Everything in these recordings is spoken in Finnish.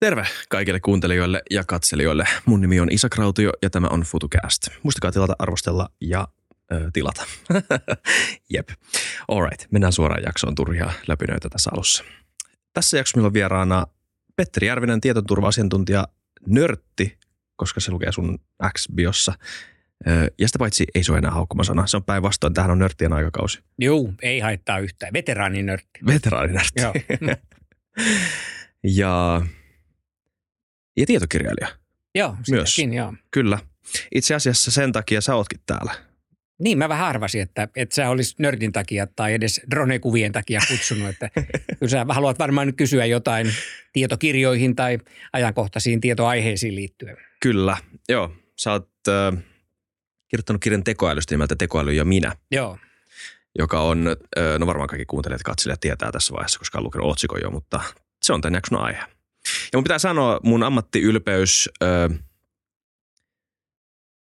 Terve kaikille kuuntelijoille ja katselijoille. Mun nimi on Isa Krautio ja tämä on FutuCast. Muistakaa tilata, arvostella ja ö, tilata. Jep. Alright, mennään suoraan jaksoon turhia läpinöitä tässä alussa. Tässä jaksossa meillä on vieraana Petteri Järvinen, tietoturva-asiantuntija, nörtti, koska se lukee sun X-biossa. Ja sitä paitsi ei se ole enää haukkumasana. Se on päinvastoin, tähän on nörttien aikakausi. Juu, ei haittaa yhtään. Veteraaninörtti. Veteraaninörtti. Joo. ja, ja tietokirjailija. Joo, Myös. joo. Kyllä. Itse asiassa sen takia sä ootkin täällä. Niin, mä vähän arvasin, että, että sä olisi nörtin takia tai edes drone-kuvien takia kutsunut. Että kyllä sä haluat varmaan nyt kysyä jotain tietokirjoihin tai ajankohtaisiin tietoaiheisiin liittyen. Kyllä, joo. Sä oot äh, kirjoittanut kirjan tekoälystä nimeltä Tekoäly ja minä, Joo, joka on, äh, no varmaan kaikki kuuntelijat ja katselijat tietää tässä vaiheessa, koska on lukenut otsikon jo, mutta se on tämän jakson aihe. Ja mun pitää sanoa, mun ammattiylpeys äh,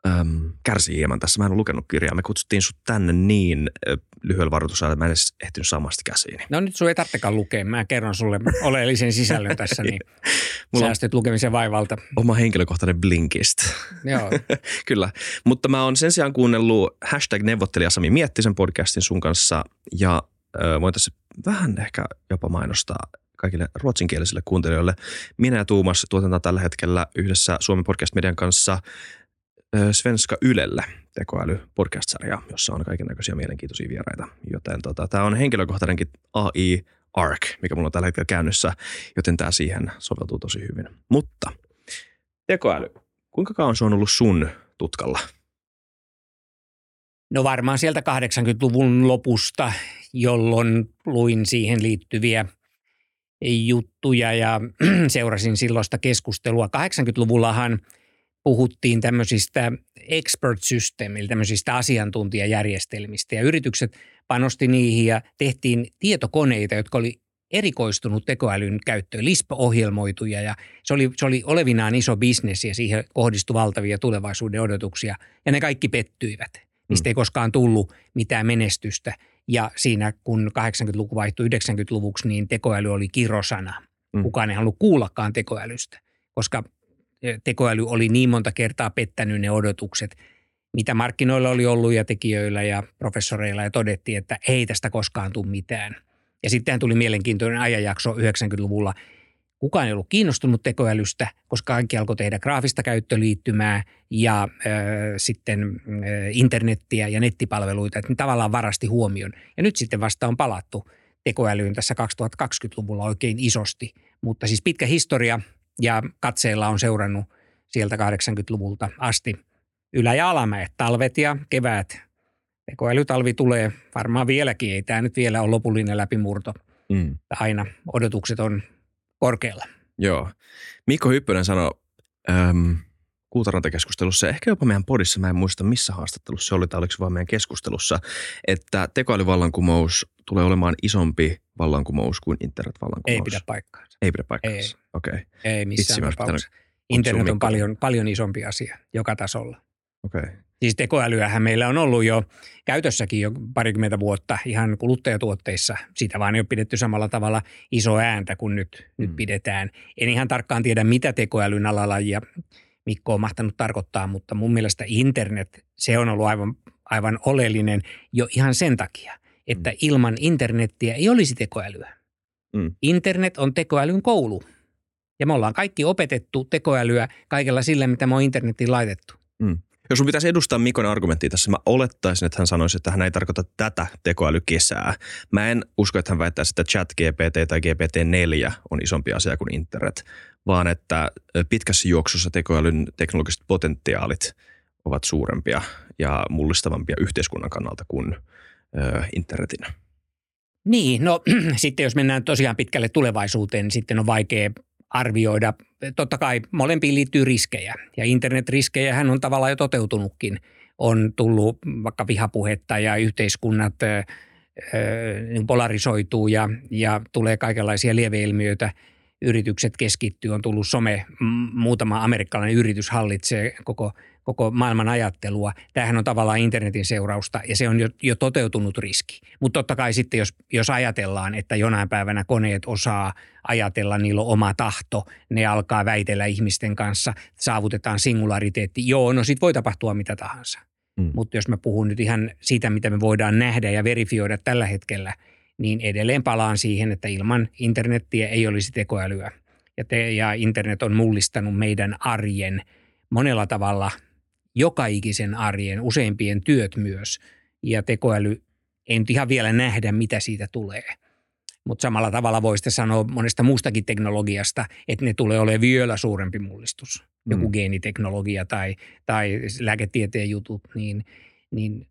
äm, kärsii hieman tässä. Mä en ole lukenut kirjaa. Me kutsuttiin sut tänne niin äh, lyhyellä varoitusajalla, että mä en edes ehtinyt samasta käsiini. no nyt sun ei tarvitsekaan lukea. Mä kerron sulle oleellisen sisällön tässä, niin Mulla säästyt lukemisen vaivalta. oma henkilökohtainen Blinkist. Joo, Kyllä, mutta mä oon sen sijaan kuunnellut hashtag neuvottelija Sami Miettisen podcastin sun kanssa ja ö, voin tässä vähän ehkä jopa mainostaa kaikille ruotsinkielisille kuuntelijoille. Minä ja Tuumas tuotetaan tällä hetkellä yhdessä Suomen podcast-median kanssa Svenska Ylellä tekoäly podcast-sarja, jossa on kaiken näköisiä mielenkiintoisia vieraita. Joten tota, tämä on henkilökohtainenkin AI ARC, mikä mulla on tällä hetkellä käynnissä, joten tämä siihen soveltuu tosi hyvin. Mutta tekoäly, kuinka kauan se on ollut sun tutkalla? No varmaan sieltä 80-luvun lopusta, jolloin luin siihen liittyviä juttuja ja seurasin silloista keskustelua. 80-luvullahan puhuttiin tämmöisistä expert system, eli tämmöisistä asiantuntijajärjestelmistä ja yritykset panosti niihin ja tehtiin tietokoneita, jotka oli erikoistunut tekoälyn käyttöön, LISP-ohjelmoituja ja se oli, se oli olevinaan iso bisnes ja siihen kohdistui valtavia tulevaisuuden odotuksia ja ne kaikki pettyivät. Mistä ei koskaan tullut mitään menestystä ja siinä kun 80-luku vaihtui 90-luvuksi, niin tekoäly oli kirosana. Mm. Kukaan ei halunnut kuullakaan tekoälystä, koska eh, tekoäly oli niin monta kertaa pettänyt ne odotukset, mitä markkinoilla oli ollut ja tekijöillä ja professoreilla ja todettiin, että ei tästä koskaan tule mitään. Ja sittenhän tuli mielenkiintoinen ajanjakso 90-luvulla. Kukaan ei ollut kiinnostunut tekoälystä, koska kaikki alkoi tehdä graafista käyttöliittymää ja äh, sitten äh, internettiä ja nettipalveluita, että ne tavallaan varasti huomion. Ja nyt sitten vasta on palattu tekoälyyn tässä 2020-luvulla oikein isosti. Mutta siis pitkä historia ja katseella on seurannut sieltä 80-luvulta asti ylä- ja alamäet, talvet ja keväät. Tekoälytalvi tulee varmaan vieläkin, ei tämä nyt vielä ole lopullinen läpimurto. Mm. Aina odotukset on korkealla. Joo. Mikko Hyppönen sanoi äm, Kultarantakeskustelussa, ja ehkä jopa meidän podissa, mä en muista missä haastattelussa se oli, tai oliko se vaan meidän keskustelussa, että tekoälyvallankumous tulee olemaan isompi vallankumous kuin internetvallankumous. Ei pidä paikkaansa. Ei pidä paikkaansa. Okei, okay. Ei missään olisin tapauksessa. Internet on paljon, paljon isompi asia joka tasolla. okei. Okay. Siis tekoälyähän meillä on ollut jo käytössäkin jo parikymmentä vuotta ihan kuluttajatuotteissa. Sitä vaan ei ole pidetty samalla tavalla iso ääntä kuin nyt, mm. nyt Mm. pidetään. En ihan tarkkaan tiedä, mitä tekoälyn alalajia Mikko on mahtanut tarkoittaa, mutta mun mielestä internet, se on ollut aivan, aivan oleellinen jo ihan sen takia, että Mm. ilman internettiä ei olisi tekoälyä. Mm. Internet on tekoälyn koulu. Ja me ollaan kaikki opetettu tekoälyä kaikella sillä, mitä me on internetiin laitettu. Jos sun pitäisi edustaa Mikon argumenttia tässä, mä olettaisin, että hän sanoisi, että hän ei tarkoita tätä tekoälykesää. Mä en usko, että hän väittäisi, että chat GPT tai GPT-4 on isompi asia kuin internet, vaan että pitkässä juoksussa tekoälyn teknologiset potentiaalit ovat suurempia ja mullistavampia yhteiskunnan kannalta kuin ö, internetin. Niin, no sitten jos mennään tosiaan pitkälle tulevaisuuteen, niin sitten on vaikea arvioida. Totta kai molempiin liittyy riskejä ja internetriskejä on tavallaan jo toteutunutkin. On tullut vaikka vihapuhetta ja yhteiskunnat niin polarisoituu ja, ja tulee kaikenlaisia lieveilmiöitä yritykset keskittyy, on tullut some, muutama amerikkalainen yritys hallitsee koko, koko maailman ajattelua. Tämähän on tavallaan internetin seurausta ja se on jo, jo toteutunut riski. Mutta totta kai sitten, jos, jos ajatellaan, että jonain päivänä koneet osaa ajatella, niillä on oma tahto, ne alkaa väitellä ihmisten kanssa, saavutetaan singulariteetti. Joo, no sitten voi tapahtua mitä tahansa. Mm. Mutta jos mä puhun nyt ihan siitä, mitä me voidaan nähdä ja verifioida tällä hetkellä, niin edelleen palaan siihen, että ilman internettiä ei olisi tekoälyä. Ja, te, ja internet on mullistanut meidän arjen monella tavalla, joka ikisen arjen, useimpien työt myös. Ja tekoäly ei nyt ihan vielä nähdä, mitä siitä tulee. Mutta samalla tavalla voisi sanoa monesta muustakin teknologiasta, että ne tulee olemaan vielä suurempi mullistus joku mm. geeniteknologia tai, tai lääketieteen jutut, niin, niin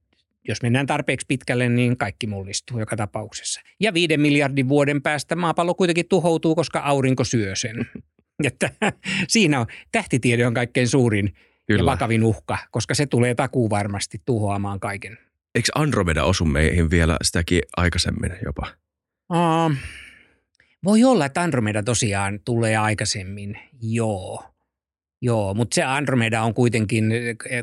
jos mennään tarpeeksi pitkälle, niin kaikki mullistuu joka tapauksessa. Ja viiden miljardin vuoden päästä maapallo kuitenkin tuhoutuu, koska aurinko syö sen. Että siinä on, tähtitiede on kaikkein suurin Kyllä. ja vakavin uhka, koska se tulee takuu varmasti tuhoamaan kaiken. Eikö Andromeda osu meihin vielä sitäkin aikaisemmin jopa? Uh, voi olla, että Andromeda tosiaan tulee aikaisemmin, joo. Joo, mutta se Andromeda on kuitenkin,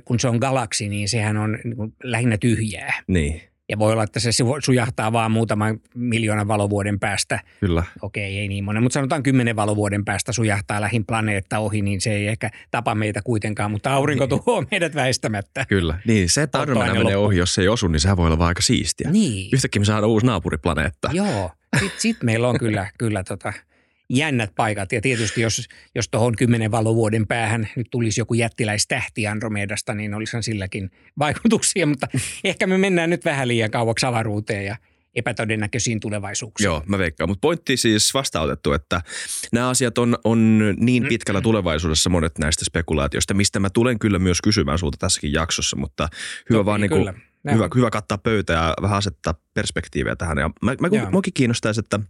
kun se on galaksi, niin sehän on niin lähinnä tyhjää. Niin. Ja voi olla, että se sujahtaa vaan muutaman miljoonan valovuoden päästä. Kyllä. Okei, ei niin monen, mutta sanotaan kymmenen valovuoden päästä sujahtaa lähin planeetta ohi, niin se ei ehkä tapa meitä kuitenkaan, mutta aurinko niin. tuhoaa meidät väistämättä. Kyllä. Niin, se, että Andromeda menee ohi, jos se ei osu, niin sehän voi olla aika siistiä. Niin. Yhtäkkiä me saadaan uusi naapuriplaneetta. Joo. Sitten sit meillä on kyllä, kyllä tota, jännät paikat. Ja tietysti jos, jos tuohon kymmenen valovuoden päähän nyt tulisi joku jättiläistähti Andromedasta, niin olisihan silläkin vaikutuksia. Mutta ehkä me mennään nyt vähän liian kauaksi avaruuteen ja epätodennäköisiin tulevaisuuksiin. Joo, mä veikkaan. Mutta pointti siis vastautettu, että nämä asiat on, on niin mm. pitkällä tulevaisuudessa monet näistä spekulaatioista, mistä mä tulen kyllä myös kysymään sulta tässäkin jaksossa, mutta hyvä Toki, vaan niin kuin, hyvä, hyvä kattaa pöytää ja vähän asettaa perspektiiviä tähän. Ja mä, mä, mä kiinnostaisi, että –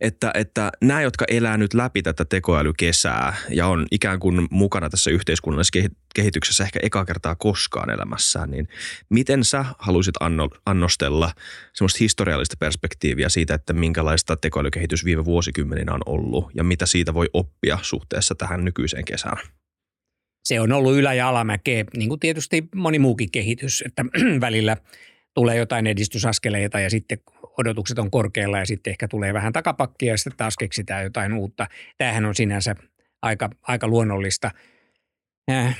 että, että nämä, jotka elää nyt läpi tätä tekoälykesää ja on ikään kuin mukana tässä yhteiskunnallisessa kehityksessä ehkä eka kertaa koskaan elämässään, niin miten sä haluaisit anno, annostella semmoista historiallista perspektiiviä siitä, että minkälaista tekoälykehitys viime vuosikymmeninä on ollut ja mitä siitä voi oppia suhteessa tähän nykyiseen kesään? Se on ollut ylä- ja alamäkeä, niin kuin tietysti moni muukin kehitys, että välillä tulee jotain edistysaskeleita ja sitten odotukset on korkealla ja sitten ehkä tulee vähän takapakkia ja sitten taas keksitään jotain uutta. Tämähän on sinänsä aika, aika luonnollista. Äh,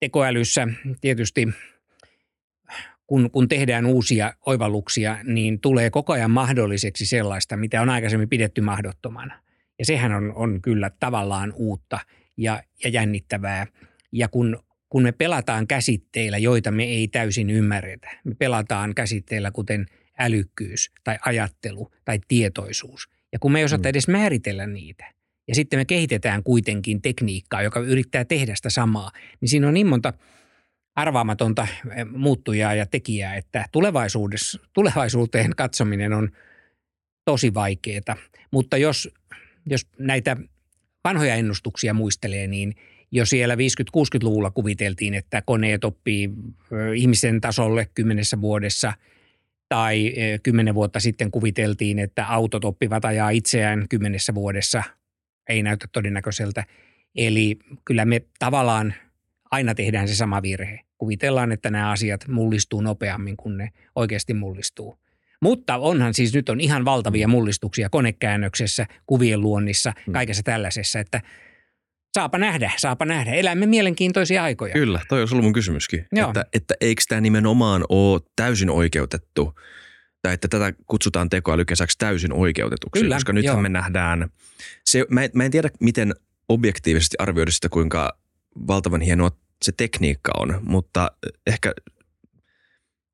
tekoälyssä tietysti kun, kun tehdään uusia oivalluksia, niin tulee koko ajan mahdolliseksi sellaista, mitä on aikaisemmin pidetty mahdottomana. Ja sehän on, on kyllä tavallaan uutta ja, ja jännittävää. Ja kun, kun me pelataan käsitteillä, joita me ei täysin ymmärretä, me pelataan käsitteillä kuten – älykkyys tai ajattelu tai tietoisuus. Ja kun me ei osata mm. edes määritellä niitä, ja sitten me kehitetään kuitenkin tekniikkaa, joka yrittää tehdä sitä samaa, niin siinä on niin monta arvaamatonta eh, muuttujaa ja tekijää, että tulevaisuudessa, tulevaisuuteen katsominen on tosi vaikeaa. Mutta jos, jos näitä vanhoja ennustuksia muistelee, niin jo siellä 50-60-luvulla kuviteltiin, että koneet oppii ihmisen tasolle kymmenessä vuodessa – tai e, kymmenen vuotta sitten kuviteltiin, että autot oppivat ajaa itseään kymmenessä vuodessa. Ei näytä todennäköiseltä. Eli kyllä me tavallaan aina tehdään se sama virhe. Kuvitellaan, että nämä asiat mullistuu nopeammin kuin ne oikeasti mullistuu. Mutta onhan siis nyt on ihan valtavia mullistuksia konekäännöksessä, kuvien luonnissa, hmm. kaikessa tällaisessa, että – Saapa nähdä, saapa nähdä. Elämme mielenkiintoisia aikoja. Kyllä, toi olisi ollut mun kysymyskin. Joo. Että, että eikö tämä nimenomaan ole täysin oikeutettu, tai että tätä kutsutaan tekoälykesäksi täysin oikeutetuksi. Kyllä, koska nythän joo. me nähdään, se, mä, en, mä en tiedä miten objektiivisesti arvioida sitä, kuinka valtavan hienoa se tekniikka on, mutta ehkä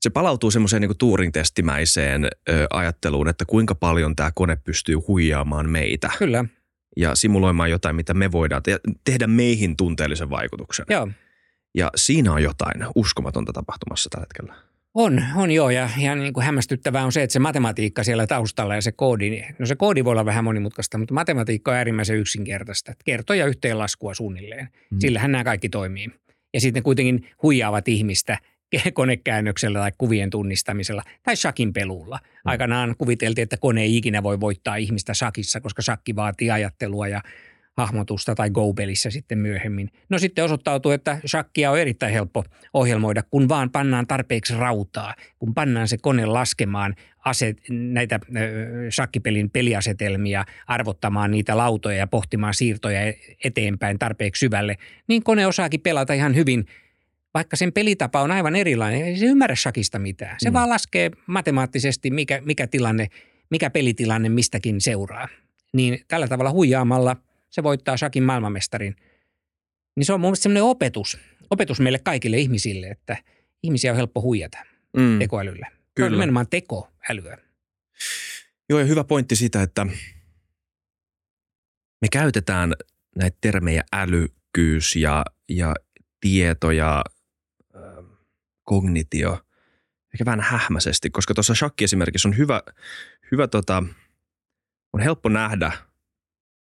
se palautuu semmoiseen niin Turing-testimäiseen ö, ajatteluun, että kuinka paljon tämä kone pystyy huijaamaan meitä. Kyllä ja simuloimaan jotain, mitä me voidaan te- tehdä meihin tunteellisen vaikutuksen. Joo. Ja siinä on jotain uskomatonta tapahtumassa tällä hetkellä. On, on joo. Ja, ja niin kuin hämmästyttävää on se, että se matematiikka siellä taustalla ja se koodi, no se koodi voi olla vähän monimutkaista, mutta matematiikka on äärimmäisen yksinkertaista. Kertoja yhteenlaskua suunnilleen. Mm. Sillähän nämä kaikki toimii. Ja sitten kuitenkin huijaavat ihmistä konekäännöksellä tai kuvien tunnistamisella tai shakin pelulla. Mm. Aikanaan kuviteltiin, että kone ei ikinä voi voittaa ihmistä shakissa, koska shakki vaatii ajattelua ja hahmotusta tai Go-pelissä sitten myöhemmin. No sitten osoittautuu, että shakkia on erittäin helppo ohjelmoida, kun vaan pannaan tarpeeksi rautaa, kun pannaan se kone laskemaan aset, näitä shakkipelin peliasetelmia, arvottamaan niitä lautoja ja pohtimaan siirtoja eteenpäin tarpeeksi syvälle, niin kone osaakin pelata ihan hyvin vaikka sen pelitapa on aivan erilainen, ei se ymmärrä shakista mitään. Se mm. vaan laskee matemaattisesti, mikä, mikä tilanne, mikä pelitilanne mistäkin seuraa. Niin tällä tavalla huijaamalla se voittaa shakin maailmanmestarin. Niin se on mun mielestä sellainen opetus, opetus meille kaikille ihmisille, että ihmisiä on helppo huijata mm. tekoälyllä. Kyllä. Se on nimenomaan tekoälyä. Joo, ja hyvä pointti siitä, että me käytetään näitä termejä älykkyys ja, ja tieto ja kognitio ehkä vähän hähmäisesti, koska tuossa shakki-esimerkissä on hyvä, hyvä tota, on helppo nähdä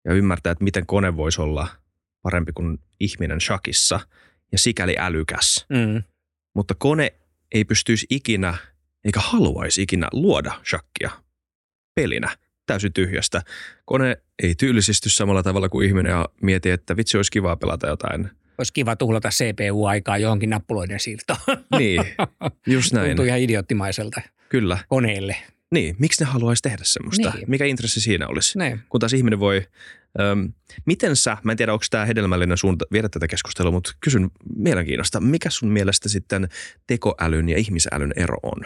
ja ymmärtää, että miten kone voisi olla parempi kuin ihminen shakissa ja sikäli älykäs. Mm. Mutta kone ei pystyisi ikinä eikä haluaisi ikinä luoda shakkia pelinä täysin tyhjästä. Kone ei tyylisisty samalla tavalla kuin ihminen ja mieti, että vitsi olisi kivaa pelata jotain – olisi kiva tuhlata CPU-aikaa johonkin nappuloiden siirtoon. Niin, just näin. Tuntuu ihan idioottimaiselta Kyllä. koneelle. Niin, miksi ne haluaisi tehdä semmoista? Niin. Mikä intressi siinä olisi? Niin. Kun taas ihminen voi, äm, miten sä, mä en tiedä onko tämä hedelmällinen suunta viedä tätä keskustelua, mutta kysyn mielenkiinnosta, mikä sun mielestä sitten tekoälyn ja ihmisälyn ero on?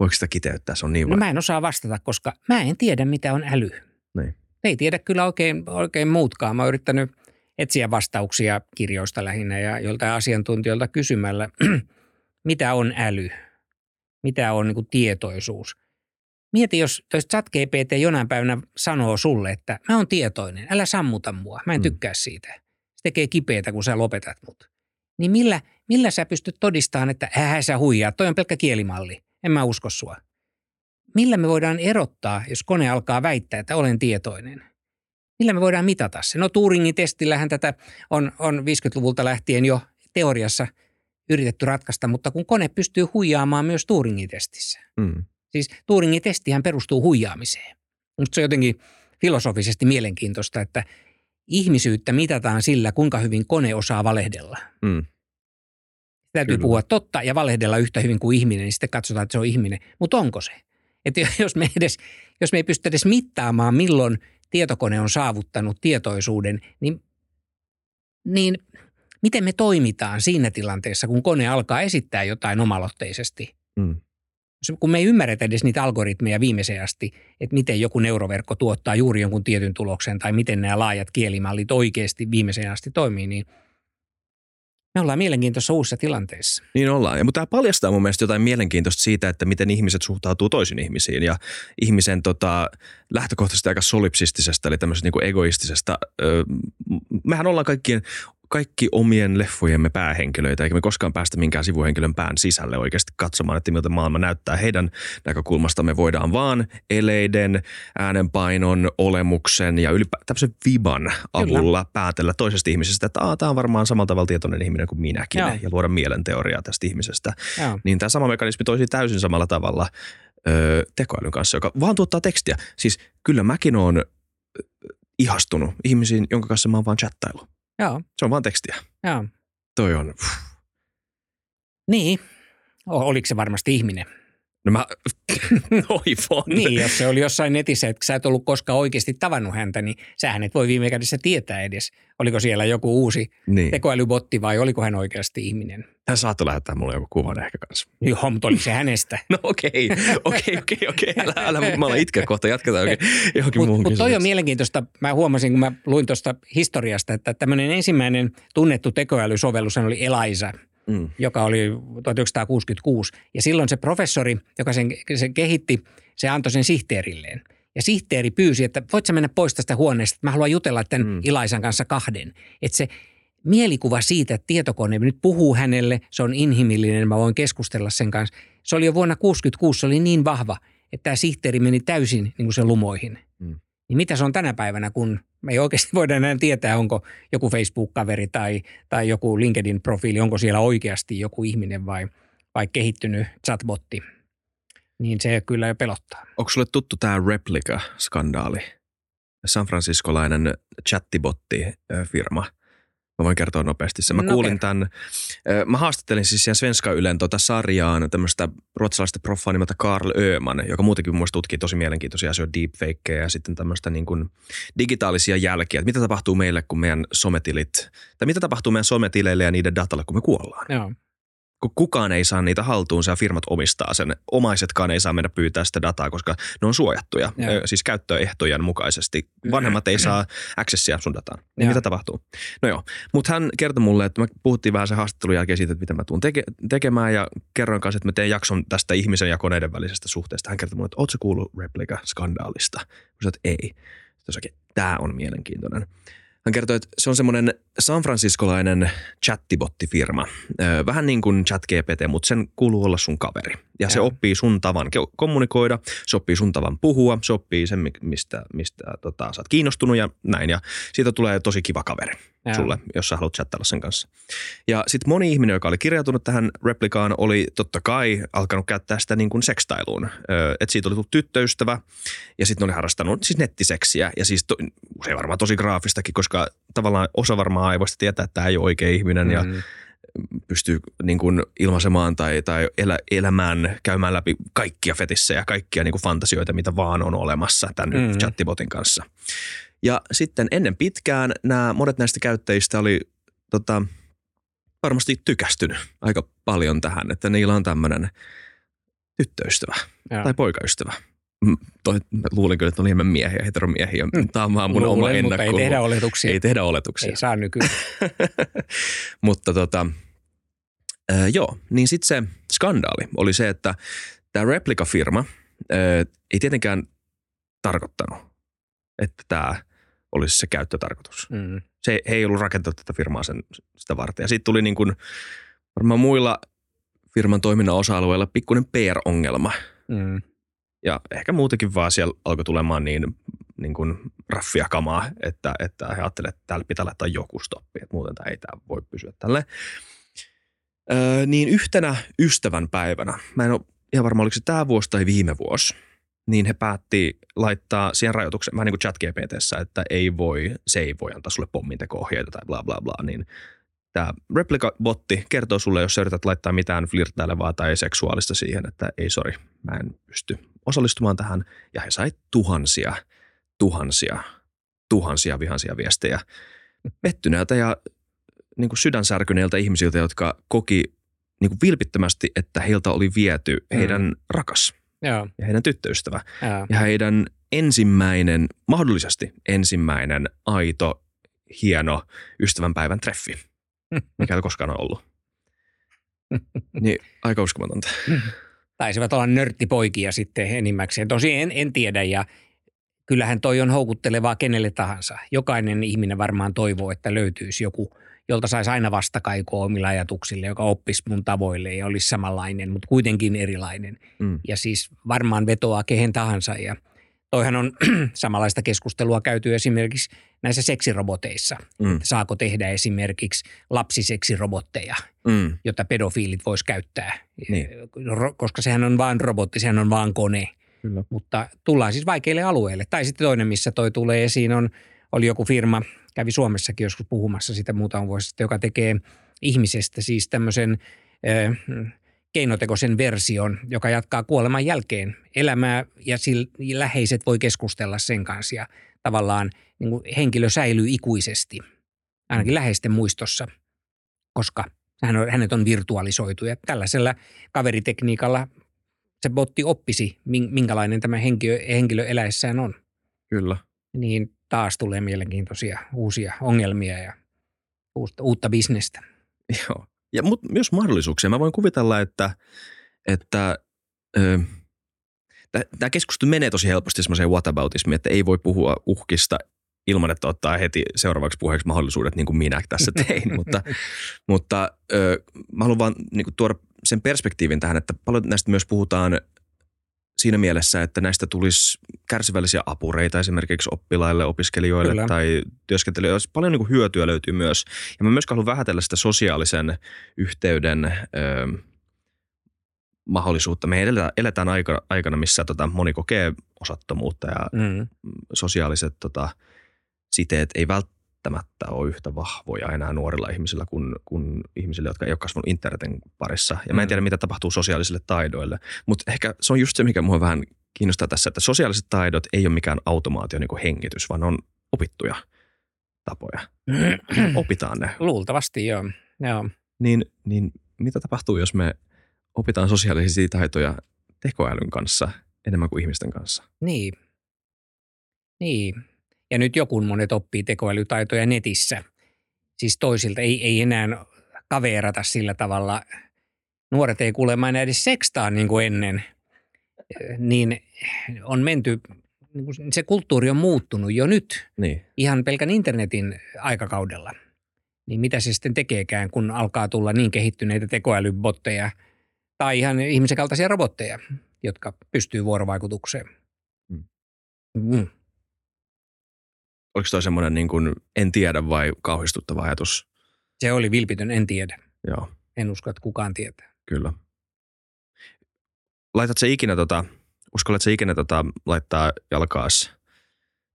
Voiko sitä kiteyttää, se on niin no, mä en osaa vastata, koska mä en tiedä mitä on äly. Niin. Ei tiedä kyllä oikein, oikein muutkaan. Mä oon yrittänyt – etsiä vastauksia kirjoista lähinnä ja joltain asiantuntijoilta kysymällä, mitä on äly, mitä on niin tietoisuus. Mieti, jos, jos ChatGPT jonain päivänä sanoo sulle, että mä oon tietoinen, älä sammuta mua, mä en mm. tykkää siitä. Se tekee kipeätä, kun sä lopetat mut. Niin millä, millä sä pystyt todistamaan, että ähä sä huijaa, toi on pelkkä kielimalli, en mä usko sua. Millä me voidaan erottaa, jos kone alkaa väittää, että olen tietoinen – Millä me voidaan mitata se? No Turingin testillähän tätä on, on 50-luvulta lähtien jo teoriassa yritetty ratkaista, mutta kun kone pystyy huijaamaan myös Turingin testissä. Mm. Siis Turingin testihän perustuu huijaamiseen. Mutta se on jotenkin filosofisesti mielenkiintoista, että ihmisyyttä mitataan sillä, kuinka hyvin kone osaa valehdella. Mm. Täytyy Kyllä. puhua totta ja valehdella yhtä hyvin kuin ihminen, niin sitten katsotaan, että se on ihminen. Mutta onko se? Että jos me, edes, jos me ei pysty edes mittaamaan, milloin – tietokone on saavuttanut tietoisuuden, niin, niin miten me toimitaan siinä tilanteessa, kun kone alkaa esittää jotain omalotteisesti? Mm. Kun me ei ymmärretä edes niitä algoritmeja viimeiseen asti, että miten joku neuroverkko tuottaa juuri jonkun tietyn tuloksen tai miten nämä laajat kielimallit oikeasti viimeiseen asti toimii, niin – me ollaan mielenkiintoisessa uusissa tilanteissa. Niin ollaan. Ja, mutta tämä paljastaa mun mielestä jotain mielenkiintoista siitä, että miten ihmiset suhtautuu toisiin ihmisiin ja ihmisen tota, lähtökohtaisesti aika solipsistisesta, eli tämmöisestä niin egoistisesta. Ö, mehän ollaan kaikkien kaikki omien leffojemme päähenkilöitä, eikä me koskaan päästä minkään sivuhenkilön pään sisälle oikeasti katsomaan, että miltä maailma näyttää heidän näkökulmasta. Me voidaan vaan eleiden, äänenpainon, olemuksen ja ylipäätään tämmöisen viban avulla Kyllä. päätellä toisesta ihmisestä, että tämä on varmaan samalla tavalla tietoinen ihminen kuin minäkin Joo. ja luoda mielenteoriaa tästä ihmisestä. Joo. Niin tämä sama mekanismi toisi täysin samalla tavalla öö, tekoälyn kanssa, joka vaan tuottaa tekstiä. Siis kyllä mäkin olen ihastunut ihmisiin, jonka kanssa mä oon vaan chattailu. Joo. Se on vaan tekstiä. Joo. Toi on. Niin. Oliko se varmasti ihminen? No mä toivon. niin, jos se oli jossain netissä, että sä et ollut koskaan oikeasti tavannut häntä, niin sähän et voi viime kädessä tietää edes, oliko siellä joku uusi niin. tekoälybotti vai oliko hän oikeasti ihminen. Hän saattoi lähettää mulle joku kuvan ehkä kanssa. Joo, mutta oli se hänestä. no okei, okei, okei, okei. Älä, älä, mä itkeä kohta, jatketaan okay. johonkin Mutta mut toi on mielenkiintoista. Mä huomasin, kun mä luin tuosta historiasta, että tämmöinen ensimmäinen tunnettu tekoälysovellus oli Eliza – mm. joka oli 1966. Ja silloin se professori, joka sen, sen kehitti, se antoi sen sihteerilleen. Ja sihteeri pyysi, että voit sä mennä pois tästä huoneesta, että mä haluan jutella tämän mm. Ilaisan kanssa kahden. Että se mielikuva siitä, että tietokone nyt puhuu hänelle, se on inhimillinen, mä voin keskustella sen kanssa. Se oli jo vuonna 1966, se oli niin vahva, että tämä sihteeri meni täysin niin kuin sen lumoihin. Niin mitä se on tänä päivänä, kun me ei oikeasti voida enää tietää, onko joku Facebook-kaveri tai, tai joku LinkedIn-profiili, onko siellä oikeasti joku ihminen vai, vai kehittynyt chatbotti. Niin se kyllä jo pelottaa. Onko sulle tuttu tämä Replica-skandaali? San Franciscolainen chattibotti-firma – Mä voin kertoa nopeasti sen. Mä no kuulin tämän, mä haastattelin siis siihen Svenska Ylen tota sarjaan tämmöistä ruotsalaista proffaa nimeltä Karl Öman, joka muutenkin mun tutkii tosi mielenkiintoisia asioita, deepfakeja ja sitten tämmöistä niin kuin digitaalisia jälkiä. Että mitä tapahtuu meille, kun meidän sometilit, tai mitä tapahtuu meidän sometileille ja niiden datalle, kun me kuollaan. Joo kun kukaan ei saa niitä haltuunsa ja firmat omistaa sen. Omaisetkaan ei saa mennä pyytää sitä dataa, koska ne on suojattuja, ja. siis käyttöehtojen mukaisesti. Vanhemmat ei saa accessia sun dataan. Niin mitä tapahtuu? No joo, mutta hän kertoi mulle, että me puhuttiin vähän sen haastattelun jälkeen siitä, että mitä mä tuun teke- tekemään ja kerroin kanssa, että mä teen jakson tästä ihmisen ja koneiden välisestä suhteesta. Hän kertoi mulle, että ootko kuullut Replica-skandaalista? Mä sanoin, että ei. Sitten tämä on mielenkiintoinen. Hän kertoi, että se on semmoinen San Franciscolainen chattibottifirma. Vähän niin kuin ChatGPT, mutta sen kuuluu olla sun kaveri. Ja, ja. se oppii sun tavan kommunikoida, se oppii sun tavan puhua, se oppii sen, mistä, mistä tota, sä oot kiinnostunut ja näin. Ja siitä tulee tosi kiva kaveri ja. sulle, jos sä haluat chattailla sen kanssa. Ja sitten moni ihminen, joka oli kirjautunut tähän replikaan, oli totta kai alkanut käyttää sitä niin kuin sekstailuun. Että siitä oli tullut tyttöystävä ja sitten oli harrastanut siis nettiseksiä ja siis to, usein varmaan tosi graafistakin, koska tavallaan osa varmaan aivoista tietää, että tämä ei ole oikea ihminen mm-hmm. ja pystyy niin kuin ilmaisemaan tai, tai elä, elämään, käymään läpi kaikkia fetissejä, kaikkia niin kuin fantasioita, mitä vaan on olemassa tämän mm-hmm. chattibotin kanssa. Ja sitten ennen pitkään nämä, monet näistä käyttäjistä oli tota, varmasti tykästynyt aika paljon tähän, että niillä on tämmöinen tyttöystävä ja. tai poikaystävä. Toi, luulin kyllä, että on enemmän miehiä, heteromiehiä. Mm. Tämä on vaan mun Luulen, oma ennakko. ei tehdä oletuksia. Ei tehdä oletuksia. Ei saa nykyään. mutta tota, äh, joo, niin sitten se skandaali oli se, että tämä Replika-firma äh, ei tietenkään tarkoittanut, että tämä – olisi se käyttötarkoitus. Mm. Se, he ei ollut rakentanut tätä firmaa sen, sitä varten. Ja sitten tuli niin kuin, varmaan muilla firman toiminnan osa-alueilla pikkuinen PR-ongelma. Mm. Ja ehkä muutenkin vaan siellä alkoi tulemaan niin, niin kuin raffia kamaa, että, että he ajattelevat, että täällä pitää laittaa joku stoppi, että muuten tämä ei tämä voi pysyä tälle. Öö, niin yhtenä ystävän päivänä, mä en ole ihan varma, oliko se tämä vuosi tai viime vuosi, niin he päätti laittaa siihen rajoituksen, vähän niin kuin chat että ei voi, se ei voi antaa sulle pomminteko-ohjeita tai bla bla bla, niin tämä replika-botti kertoo sulle, jos sä yrität laittaa mitään flirttailevaa tai seksuaalista siihen, että ei sori, mä en pysty osallistumaan tähän. Ja he sai tuhansia, tuhansia, tuhansia vihansia viestejä pettyneiltä ja niin kuin sydänsärkyneiltä ihmisiltä, jotka koki niin kuin vilpittömästi, että heiltä oli viety heidän mm. rakas – Joo. ja heidän tyttöystävä. Joo. Ja heidän ensimmäinen, mahdollisesti ensimmäinen aito, hieno ystävänpäivän treffi, mikä ei koskaan ole ollut. niin aika uskomatonta. Taisivat olla nörttipoikia sitten enimmäkseen. Tosi en, en tiedä ja kyllähän toi on houkuttelevaa kenelle tahansa. Jokainen ihminen varmaan toivoo, että löytyisi joku – jolta saisi aina vastakaikoa omilla ajatuksille, joka oppisi mun tavoille ja olisi samanlainen, mutta kuitenkin erilainen. Mm. Ja siis varmaan vetoaa kehen tahansa ja toihan on samanlaista keskustelua käyty esimerkiksi näissä seksiroboteissa. Mm. Saako tehdä esimerkiksi lapsiseksirobotteja, mm. jotta pedofiilit vois käyttää, niin. koska sehän on vain robotti, sehän on vain kone. Kyllä. Mutta tullaan siis vaikeille alueille. Tai sitten toinen, missä toi tulee esiin, on, oli joku firma – kävi Suomessakin joskus puhumassa sitä muutama vuosi sitten, joka tekee ihmisestä siis tämmöisen äh, keinotekoisen version, joka jatkaa kuoleman jälkeen elämää ja sillä läheiset voi keskustella sen kanssa ja tavallaan niin kuin henkilö säilyy ikuisesti, ainakin mm. läheisten muistossa, koska hän on, hänet on virtualisoitu ja tällaisella kaveritekniikalla se botti oppisi, minkälainen tämä henkilö, henkilö eläessään on. Kyllä. Niin taas tulee mielenkiintoisia uusia ongelmia ja uutta, uutta bisnestä. Joo, ja mut myös mahdollisuuksia. Mä voin kuvitella, että, että tämä keskustelu menee tosi helposti semmoiseen whataboutismiin, että ei voi puhua uhkista ilman, että ottaa heti seuraavaksi puheeksi mahdollisuudet, niin kuin minä tässä tein. mutta mutta ö, mä haluan vaan niin kuin, tuoda sen perspektiivin tähän, että paljon näistä myös puhutaan siinä mielessä, että näistä tulisi kärsivällisiä apureita esimerkiksi oppilaille, opiskelijoille Kyllä. tai työskentelijöille. Paljon niin kuin hyötyä löytyy myös. Ja mä myös haluan vähätellä sitä sosiaalisen yhteyden ö, mahdollisuutta. Me eletään, eletään aika, aikana, missä tota, moni kokee osattomuutta ja Mm. sosiaaliset tota, siteet ei välttämättä ole yhtä vahvoja enää nuorilla ihmisillä kuin, kuin ihmisillä, jotka ei ole kasvanut internetin parissa. Ja mä en Mm. tiedä, mitä tapahtuu sosiaalisille taidoille, mutta ehkä se on just se, mikä mua vähän kiinnostaa tässä, että sosiaaliset taidot ei ole mikään automaatio niin kuin hengitys, vaan on opittuja tapoja. Opitaan ne. Luultavasti joo. joo. Niin, niin mitä tapahtuu, jos me opitaan sosiaalisia taitoja tekoälyn kanssa enemmän kuin ihmisten kanssa? Niin. Niin. Ja nyt joku monet oppii tekoälytaitoja netissä. Siis toisilta ei, ei enää kaverata sillä tavalla. Nuoret ei kuulemma enää edes sekstaa niin kuin ennen. Niin on menty, niin se kulttuuri on muuttunut jo nyt Niin. ihan pelkän internetin aikakaudella. Niin mitä se sitten tekeekään, kun alkaa tulla niin kehittyneitä tekoälybotteja tai ihan ihmisen kaltaisia robotteja, jotka pystyy vuorovaikutukseen. Mm. Mm. Oliko toi semmoinen niin kuin en tiedä vai kauhistuttava ajatus? Se oli vilpitön, en tiedä. Joo, En usko, että kukaan tietää. kyllä. Laitat se ikinä tota, uskallat se ikinä tota, laittaa jalkaas,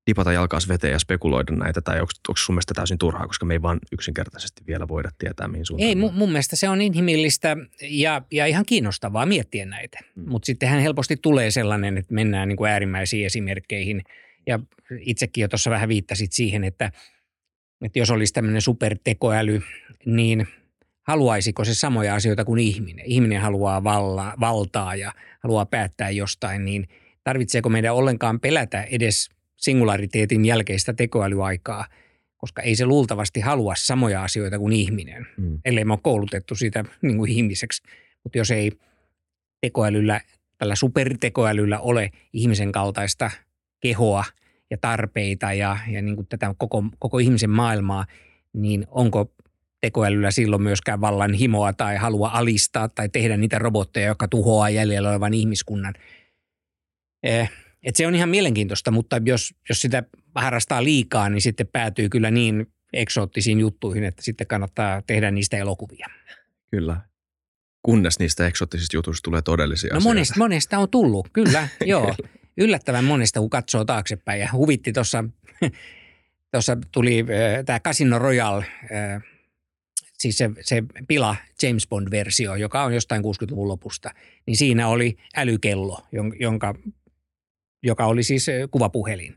dipata jalkaas veteen ja spekuloida näitä, tai onko, onko sun mielestä täysin turhaa, koska me ei vaan yksinkertaisesti vielä voida tietää, mihin suuntaan. Ei, mun, mun mielestä se on inhimillistä ja, ja ihan kiinnostavaa miettiä näitä. Mm. Mutta sittenhän helposti tulee sellainen, että mennään niin kuin äärimmäisiin esimerkkeihin. Ja itsekin jo tuossa vähän viittasit siihen, että, että jos olisi tämmöinen supertekoäly, niin haluaisiko se samoja asioita kuin ihminen? Ihminen haluaa valla, valtaa ja haluaa päättää jostain, niin tarvitseeko meidän ollenkaan pelätä edes singulariteetin jälkeistä tekoälyaikaa, koska ei se luultavasti halua samoja asioita kuin ihminen Mm. ellei me ole koulutettu sitä niin kuin ihmiseksi. Mutta jos ei tekoälyllä, tällä supertekoälyllä ole ihmisen kaltaista kehoa ja tarpeita ja, ja niin kuin tätä koko, koko ihmisen maailmaa, niin onko tekoälyllä silloin myöskään vallan himoa tai halua alistaa tai tehdä niitä robotteja, jotka tuhoaa jäljellä olevan ihmiskunnan. Eh, et se on ihan mielenkiintoista, mutta jos, jos sitä harrastaa liikaa, niin sitten päätyy kyllä niin eksoottisiin juttuihin, että sitten kannattaa tehdä niistä elokuvia. Kyllä. Kunnes niistä eksottisista jutuista tulee todellisia No asioita. monesta, monesta on tullut, kyllä, joo. Yllättävän monesta, kun katsoo taaksepäin. Ja huvitti tuossa, tuossa tuli tämä Casino Royale, äh, siis se, se pila James Bond-versio, joka on jostain 60-luvun lopusta. Niin siinä oli älykello, jon- jonka, joka oli siis äh, kuvapuhelin.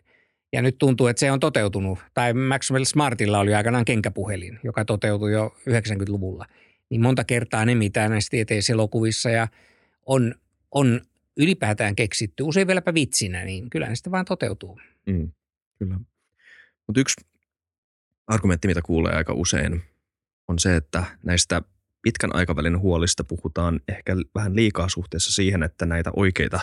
Ja nyt tuntuu, että se on toteutunut. Tai Maxwell Smartilla oli aikanaan kenkäpuhelin, joka toteutui jo 90-luvulla. Niin monta kertaa ne, mitä näissä tieteiselokuvissa ja on, on ylipäätään keksitty, usein vieläpä vitsinä, niin kyllä ne sitten vaan toteutuu. Mm, kyllä. Mutta yksi argumentti, mitä kuulee aika usein, on se, että näistä pitkän aikavälin huolista puhutaan ehkä vähän liikaa suhteessa siihen, että näitä oikeita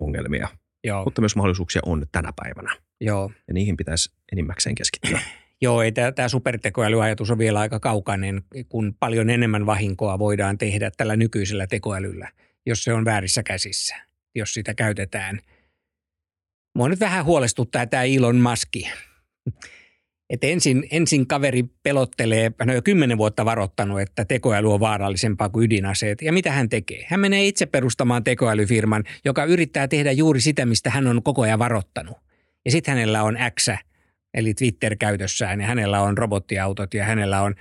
ongelmia, Joo, mutta myös mahdollisuuksia on tänä päivänä. joo. Ja niihin pitäisi enimmäkseen keskittyä. Joo, ei tämä supertekoälyajatus on vielä aika kaukainen, kun paljon enemmän vahinkoa voidaan tehdä tällä nykyisellä tekoälyllä, jos se on väärissä käsissä, jos sitä käytetään. Mua nyt vähän huolestuttaa tämä Elon Muski. Et ensin, ensin kaveri pelottelee, hän on jo kymmenen vuotta varoittanut, että tekoäly on vaarallisempaa kuin ydinaseet. Ja mitä hän tekee? Hän menee itse perustamaan tekoälyfirman, joka yrittää tehdä juuri sitä, mistä hän on koko ajan varoittanut. Ja sitten hänellä on X, eli Twitter käytössään, ja hänellä on robottiautot, ja hänellä on,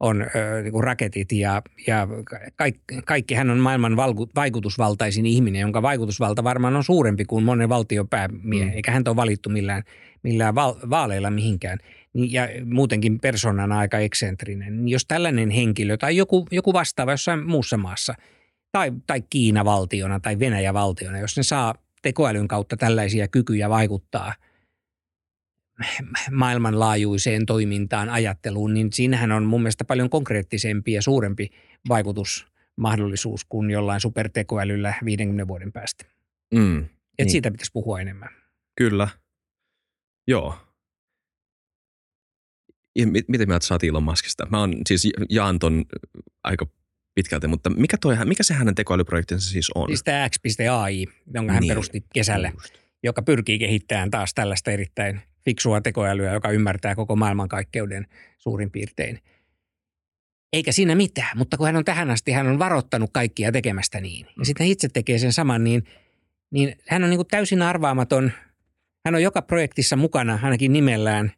on ö, niin kuin raketit, ja, ja kaikki, kaikki. Hän on maailman valku, vaikutusvaltaisin ihminen, jonka vaikutusvalta varmaan on suurempi kuin monen valtion päämie, Mm. eikä häntä ole valittu millään, millään val, vaaleilla mihinkään. Ja muutenkin persoonana aika eksentrinen. Niin Jos tällainen henkilö tai joku, joku vastaava jossain muussa maassa, tai, tai Kiina valtiona tai Venäjä valtiona, jos ne saa tekoälyn kautta tällaisia kykyjä vaikuttaa maailmanlaajuiseen toimintaan, ajatteluun, niin siinähän on mun mielestä paljon konkreettisempi ja suurempi vaikutusmahdollisuus kuin jollain supertekoälyllä 50 vuoden päästä. Mm, Et Niin. siitä pitäisi puhua enemmän. kyllä. Joo. Ja mit, miten mieltä sä oot Elon Muskista? Mä on, siis jaan ton aika pitkälti, mutta mikä, toi, mikä se hänen tekoälyprojektinsa siis on? Siis tämä X.AI, jonka hän Niin. perusti kesällä, Just. joka pyrkii kehittämään taas tällaista erittäin fiksua tekoälyä, joka ymmärtää koko maailmankaikkeuden suurin piirtein. Eikä siinä mitään, mutta kun hän on tähän asti, hän on varoittanut kaikkia tekemästä niin. Ja sitten hän itse tekee sen saman, niin, niin hän on niin kuin täysin arvaamaton. Hän on joka projektissa mukana, ainakin nimellään.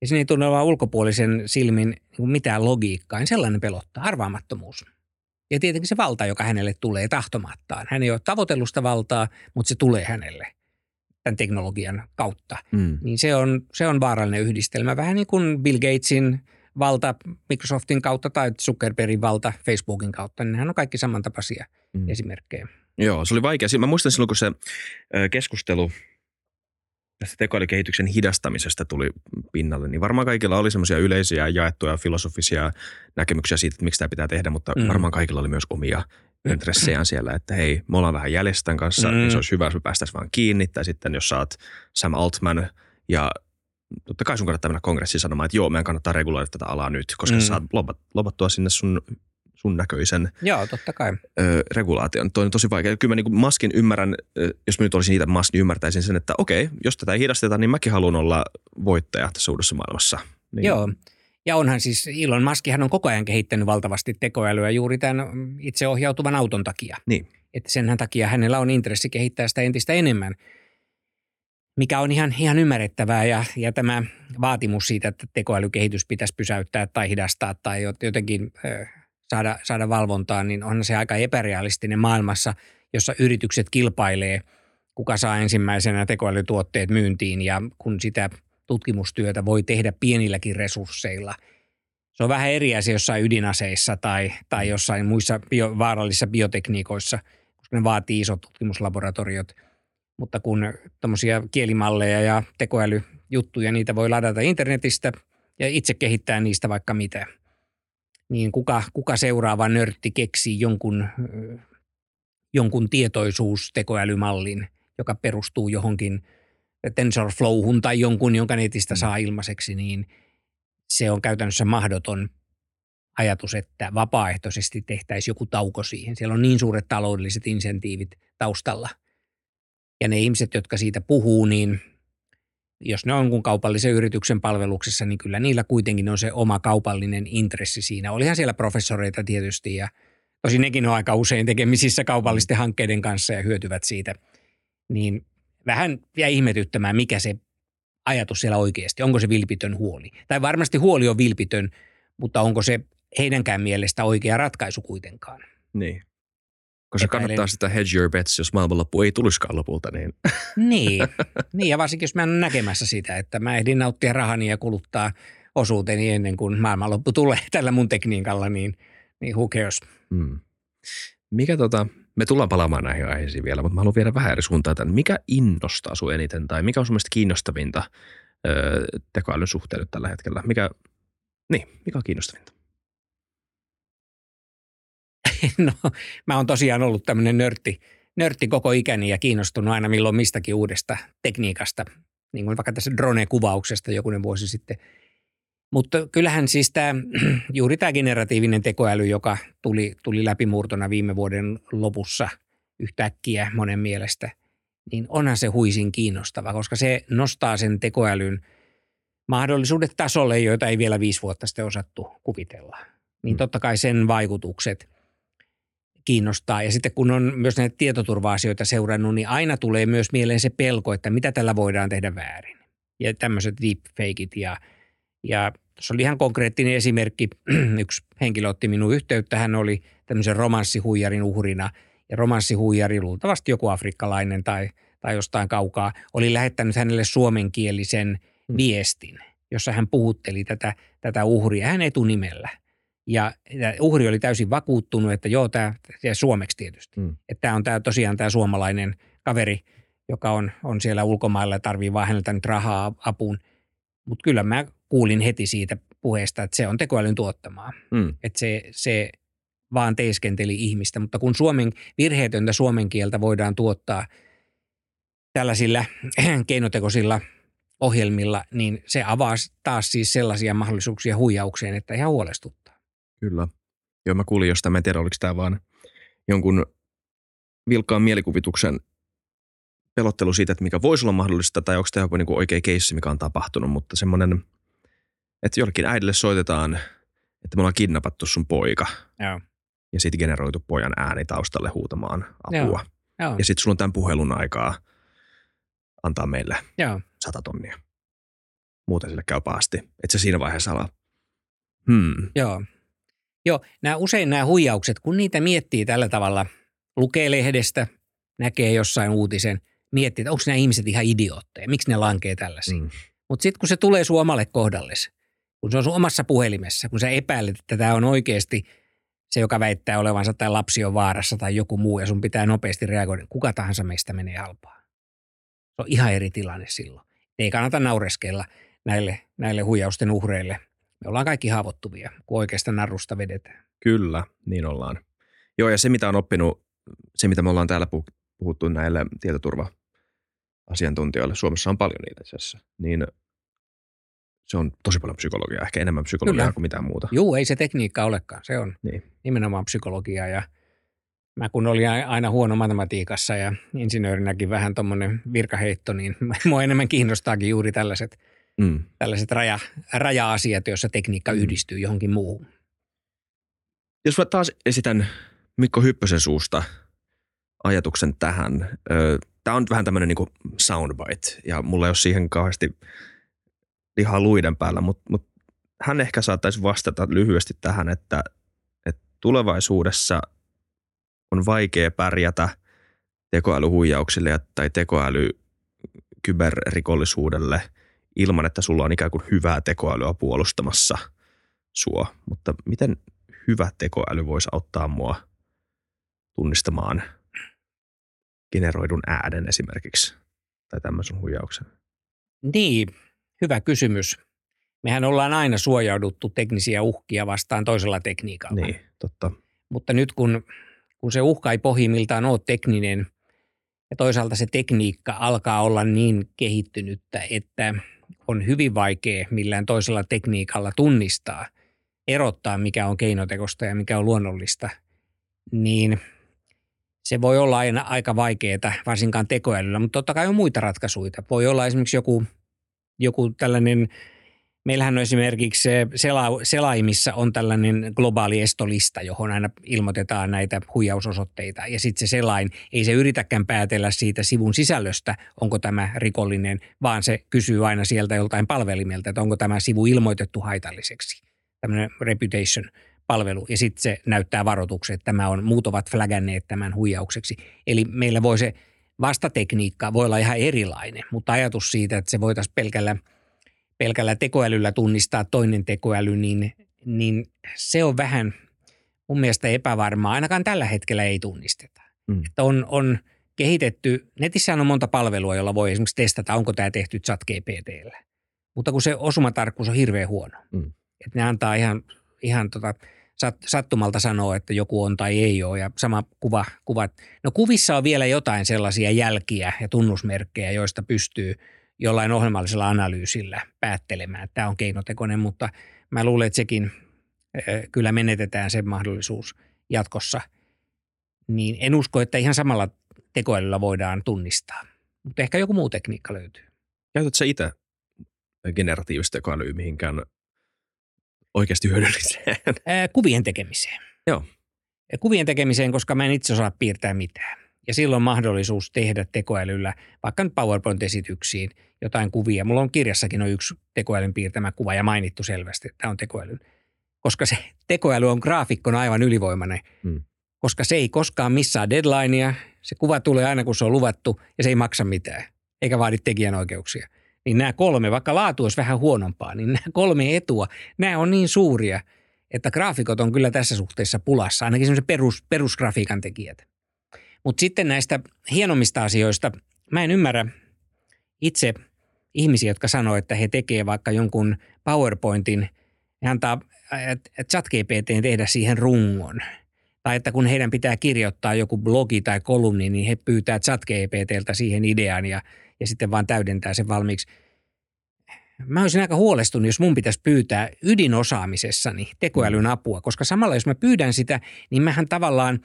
Ja siinä ei tunne olevan ulkopuolisen silmin niin kuin mitään logiikkaa. Niin sellainen pelottaa, arvaamattomuus. Ja tietenkin se valta, joka hänelle tulee tahtomattaan. Hän ei ole tavoitellusta valtaa, mutta se tulee hänelle tämän teknologian kautta. Mm. Niin se on, se on vaarallinen yhdistelmä. Vähän niin kuin Bill Gatesin valta Microsoftin kautta tai Zuckerbergin valta Facebookin kautta. Niin nehän on kaikki samantapaisia Mm. esimerkkejä. Joo, se oli vaikea. Mä muistan silloin, kun se keskustelu tästä tekoälykehityksen hidastamisesta tuli pinnalle, niin varmaan kaikilla oli semmoisia yleisiä jaettuja filosofisia näkemyksiä siitä, että miksi tämä pitää tehdä, mutta mm. varmaan kaikilla oli myös omia intressejään siellä, että hei, me ollaan vähän jäljessä tämän kanssa, Mm. mm. niin se olisi hyvä, jos me päästäisiin vaan kiinni, tai sitten jos oot Sam Altman ja totta kai sun kannattaa mennä kongressiin sanomaan, että joo, meidän kannattaa reguloida tätä alaa nyt, koska Mm. mm. saat lobat, lobattua sinne sun, sun näköisen Joo, totta kai. ö, regulaation. Toi on tosi vaikea. Kyllä mä niin Maskin ymmärrän, jos mä nyt olisin niitä Musk, niin ymmärtäisin sen, että okei, jos tätä ei hidasteta, niin mäkin haluan olla voittaja tässä uudessa maailmassa. Niin, Joo. Ja onhan siis Elon Muskihan on koko ajan kehittänyt valtavasti tekoälyä juuri tämän itseohjautuvan auton takia. Niin. Että senhän takia hänellä on intressi kehittää sitä entistä enemmän, mikä on ihan, ihan ymmärrettävää. Ja, ja tämä vaatimus siitä, että tekoälykehitys pitäisi pysäyttää tai hidastaa tai jot- jotenkin ö, saada, saada valvontaan, niin on se aika epärealistinen maailmassa, jossa yritykset kilpailee, kuka saa ensimmäisenä tekoälytuotteet myyntiin ja kun sitä tutkimustyötä voi tehdä pienilläkin resursseilla. Se on vähän eri asia jossain ydinaseissa tai, tai jossain muissa bio, vaarallisissa biotekniikoissa, koska ne vaatii isot tutkimuslaboratoriot. Mutta kun tämmöisiä kielimalleja ja tekoälyjuttuja, niitä voi ladata internetistä ja itse kehittää niistä vaikka mitä, niin kuka, kuka seuraava nörtti keksii jonkun, jonkun tietoisuustekoälymallin, joka perustuu johonkin TensorFlowhun tai jonkun, jonka netistä Mm. saa ilmaiseksi, niin se on käytännössä mahdoton ajatus, että vapaaehtoisesti tehtäisiin joku tauko siihen. Siellä on niin suuret taloudelliset insentiivit taustalla. Ja ne ihmiset, jotka siitä puhuu, niin jos ne on jonkun kaupallisen yrityksen palveluksessa, niin kyllä niillä kuitenkin on se oma kaupallinen intressi siinä. Olihan siellä professoreita tietysti ja tosin nekin on aika usein tekemisissä kaupallisten hankkeiden kanssa ja hyötyvät siitä. Niin vähän jäi ihmetyttämään, mikä se ajatus siellä oikeasti, onko se vilpitön huoli. Tai varmasti huoli on vilpitön, mutta onko se heidänkään mielestä oikea ratkaisu kuitenkaan. niin. Koska Epäilen. kannattaa sitä hedge your bets, jos maailmanloppu ei tulisikaan lopulta, niin Niin, niin ja varsinkin jos mä en ole näkemässä sitä, että mä ehdin nauttia rahani ja kuluttaa osuuteni ennen kuin maailmanloppu tulee tällä mun tekniikalla, niin, niin who cares? mm. mikä tota, me tullaan palaamaan näihin aiheisiin vielä, mutta mä haluan viedä vähän eri suuntaan tämän. Mikä innostaa sun eniten tai mikä on sun mielestä kiinnostavinta ö, tekoälyn suhteen nyt tällä hetkellä? Mikä, niin, mikä on kiinnostavinta? No, mä oon tosiaan ollut tämmöinen nörtti, nörtti koko ikäni ja kiinnostunut aina milloin mistäkin uudesta tekniikasta, niin kuin vaikka tässä drone-kuvauksesta jokunen vuosi sitten. Mutta kyllähän siis tämä, juuri tämä generatiivinen tekoäly, joka tuli, tuli läpimurtona viime vuoden lopussa yhtäkkiä monen mielestä, niin onhan se huisin kiinnostava, koska se nostaa sen tekoälyn mahdollisuudet tasolle, joita ei vielä viisi vuotta sitten osattu kuvitella. Niin Mm. totta kai sen vaikutukset kiinnostaa. Ja sitten kun on myös näitä tietoturva-asioita seurannut, niin aina tulee myös mieleen se pelko, että mitä tällä voidaan tehdä väärin. Ja tämmöiset deepfakeit ja, ja tuossa oli ihan konkreettinen esimerkki. Yksi henkilö otti minun yhteyttä, hän oli tämmöisen romanssihuijarin uhrina. Ja romanssihuijari, luultavasti joku afrikkalainen tai, tai jostain kaukaa, oli lähettänyt hänelle suomenkielisen Mm. viestin, jossa hän puhutteli tätä, tätä uhria hän etunimellä. Ja, ja uhri oli täysin vakuuttunut, että joo, tämä ja suomeksi tietysti, Mm. että tämä on tämä, tosiaan tämä suomalainen kaveri, joka on, on siellä ulkomailla ja tarvii vaan häneltä nyt rahaa apuun. Mutta kyllä mä kuulin heti siitä puheesta, että se on tekoälyn tuottamaa. Mm. Että se, se vaan teeskenteli ihmistä, mutta kun suomen, virheetöntä suomen kieltä voidaan tuottaa tällaisilla keinotekoisilla ohjelmilla, niin se avaa taas siis sellaisia mahdollisuuksia huijaukseen, että ihan huolestuttaa. Kyllä. Joo, mä kuulin jostain, mä en tiedä oliko tämä vaan jonkun vilkkaan mielikuvituksen pelottelu siitä, että mikä voisi olla mahdollista, tai onko tämä joku niin oikea keissi, mikä on tapahtunut, mutta semmoinen, että jollekin äidille soitetaan, että me ollaan kidnappattu sun poika. Joo. Ja sitten generoitu pojan ääni taustalle huutamaan apua. Joo. Joo. Ja sitten sulla on tämän puhelun aikaa antaa meille Joo. sata tonnia. Muuten sille käy pahasti. Että se siinä vaiheessa ala, hmm, Joo. Joo, nämä, usein nämä huijaukset, kun niitä miettii tällä tavalla, lukee lehdestä, näkee jossain uutisen, miettii, että onko nämä ihmiset ihan idiootteja, miksi ne lankee tällaisia. mm, Mutta sitten kun se tulee sun omalle kohdalles, kun se on sun omassa puhelimessa, kun sä epäilet, että tämä on oikeasti se, joka väittää olevansa tai lapsi on vaarassa tai joku muu ja sun pitää nopeasti reagoida, niin kuka tahansa meistä menee halpaan. Se on ihan eri tilanne silloin. Ei kannata naureskella näille, näille huijausten uhreille. Me ollaan kaikki haavoittuvia, kun oikeasta narrusta vedetään. kyllä, niin ollaan. Joo, ja se mitä on oppinut, se mitä me ollaan täällä puh- puhuttu näille tietoturva-asiantuntijoille, Suomessa on paljon niitä itse asiassa, niin se on tosi paljon psykologiaa, ehkä enemmän psykologiaa Kyllä. kuin mitään muuta. Juu, ei se tekniikka olekaan. Se on Niin. nimenomaan psykologiaa ja mä kun olin aina huono matematiikassa ja insinöörinäkin vähän tuommoinen virkaheitto, niin mua enemmän kiinnostaakin juuri tällaiset, Mm. tällaiset raja, raja-asiat, joissa tekniikka Mm. yhdistyy johonkin muuhun. Jos mä taas esitän Mikko Hyppösen suusta ajatuksen tähän. Tämä on vähän tämmöinen niin soundbite ja mulla ei ole siihen kauheasti lihaa luiden päällä, mutta, mutta hän ehkä saattaisi vastata lyhyesti tähän, että, että tulevaisuudessa on vaikea pärjätä tekoälyhuijauksille ja- tai tekoäly kyberrikollisuudelle ilman, että sulla on ikään kuin hyvää tekoälyä puolustamassa sua. Mutta miten hyvä tekoäly voisi auttaa mua tunnistamaan generoidun äänen esimerkiksi tai tämmöisen huijauksen? Niin, hyvä kysymys. Mehän ollaan aina suojauduttu teknisiä uhkia vastaan toisella tekniikalla. Niin, totta. Mutta nyt kun, kun se uhka ei pohjimmiltaan ole tekninen ja toisaalta se tekniikka alkaa olla niin kehittynyttä, että on hyvin vaikea millään toisella tekniikalla tunnistaa, erottaa mikä on keinotekosta ja mikä on luonnollista, niin se voi olla aina aika vaikeaa, varsinkaan tekoälyllä, mutta totta kai on muita ratkaisuja. Voi olla esimerkiksi joku, joku tällainen Meillähän on esimerkiksi se sela- selaimissa on tällainen globaali estolista, johon aina ilmoitetaan näitä huijausosoitteita. Ja sitten se selain, ei se yritäkään päätellä siitä sivun sisällöstä, onko tämä rikollinen, vaan se kysyy aina sieltä joltain palvelimelta, että onko tämä sivu ilmoitettu haitalliseksi. Tämmöinen reputation-palvelu. Ja sitten se näyttää varoituksen, että tämä on, muut ovat flagänneet tämän huijaukseksi. Eli meillä voi se vastatekniikka voi olla ihan erilainen, mutta ajatus siitä, että se voitaisiin pelkällä – pelkällä tekoälyllä tunnistaa toinen tekoäly, niin, niin se on vähän mun mielestä epävarmaa. Ainakaan tällä hetkellä ei tunnisteta. Mm. Että on, on kehitetty, netissä on monta palvelua, jolla voi esimerkiksi testata, onko tämä tehty chat GPTllä. Mutta kun se osumatarkkuus on hirveän huono. Mm. Että ne antaa ihan, ihan tota, sattumalta sanoa, että joku on tai ei ole. Ja sama kuva, kuvat. No kuvissa on vielä jotain sellaisia jälkiä ja tunnusmerkkejä, joista pystyy – jollain ohjelmallisella analyysillä päättelemään, että tämä on keinotekoinen, mutta mä luulen, että sekin kyllä menetetään sen mahdollisuus jatkossa. Niin en usko, että ihan samalla tekoälyllä voidaan tunnistaa, mutta ehkä joku muu tekniikka löytyy. Käytätkö itse generatiivista tekoälyä mihinkään oikeasti hyödylliseen? Kuvien tekemiseen. Joo. Kuvien tekemiseen, koska mä en itse osaa piirtää mitään. Ja silloin mahdollisuus tehdä tekoälyllä vaikka nyt PowerPoint-esityksiin jotain kuvia. Mulla on kirjassakin on yksi tekoälyn piirtämä kuva ja mainittu selvästi, että tämä on tekoälyn. Koska se tekoäly on graafikkona aivan ylivoimainen, Hmm. koska se ei koskaan missaa deadlinea. Se kuva tulee aina, kun se on luvattu ja se ei maksa mitään, eikä vaadi tekijänoikeuksia. Niin nämä kolme, vaikka laatu olisi vähän huonompaa, niin nämä kolme etua, nämä on niin suuria, että graafikot on kyllä tässä suhteessa pulassa, ainakin semmoiset perus, perusgrafiikan tekijät. Mutta sitten näistä hienommista asioista, mä en ymmärrä itse ihmisiä, jotka sanoo, että he tekee vaikka jonkun PowerPointin ja antaa ChatGPT tehdä siihen rungon. Tai että kun heidän pitää kirjoittaa joku blogi tai kolumni, niin he pyytää ChatGPTltä siihen idean ja, ja sitten vaan täydentää sen valmiiksi. Mä olisin aika huolestunut, jos mun pitäisi pyytää ydinosaamisessani tekoälyn mm. apua, koska samalla jos mä pyydän sitä, niin mähän tavallaan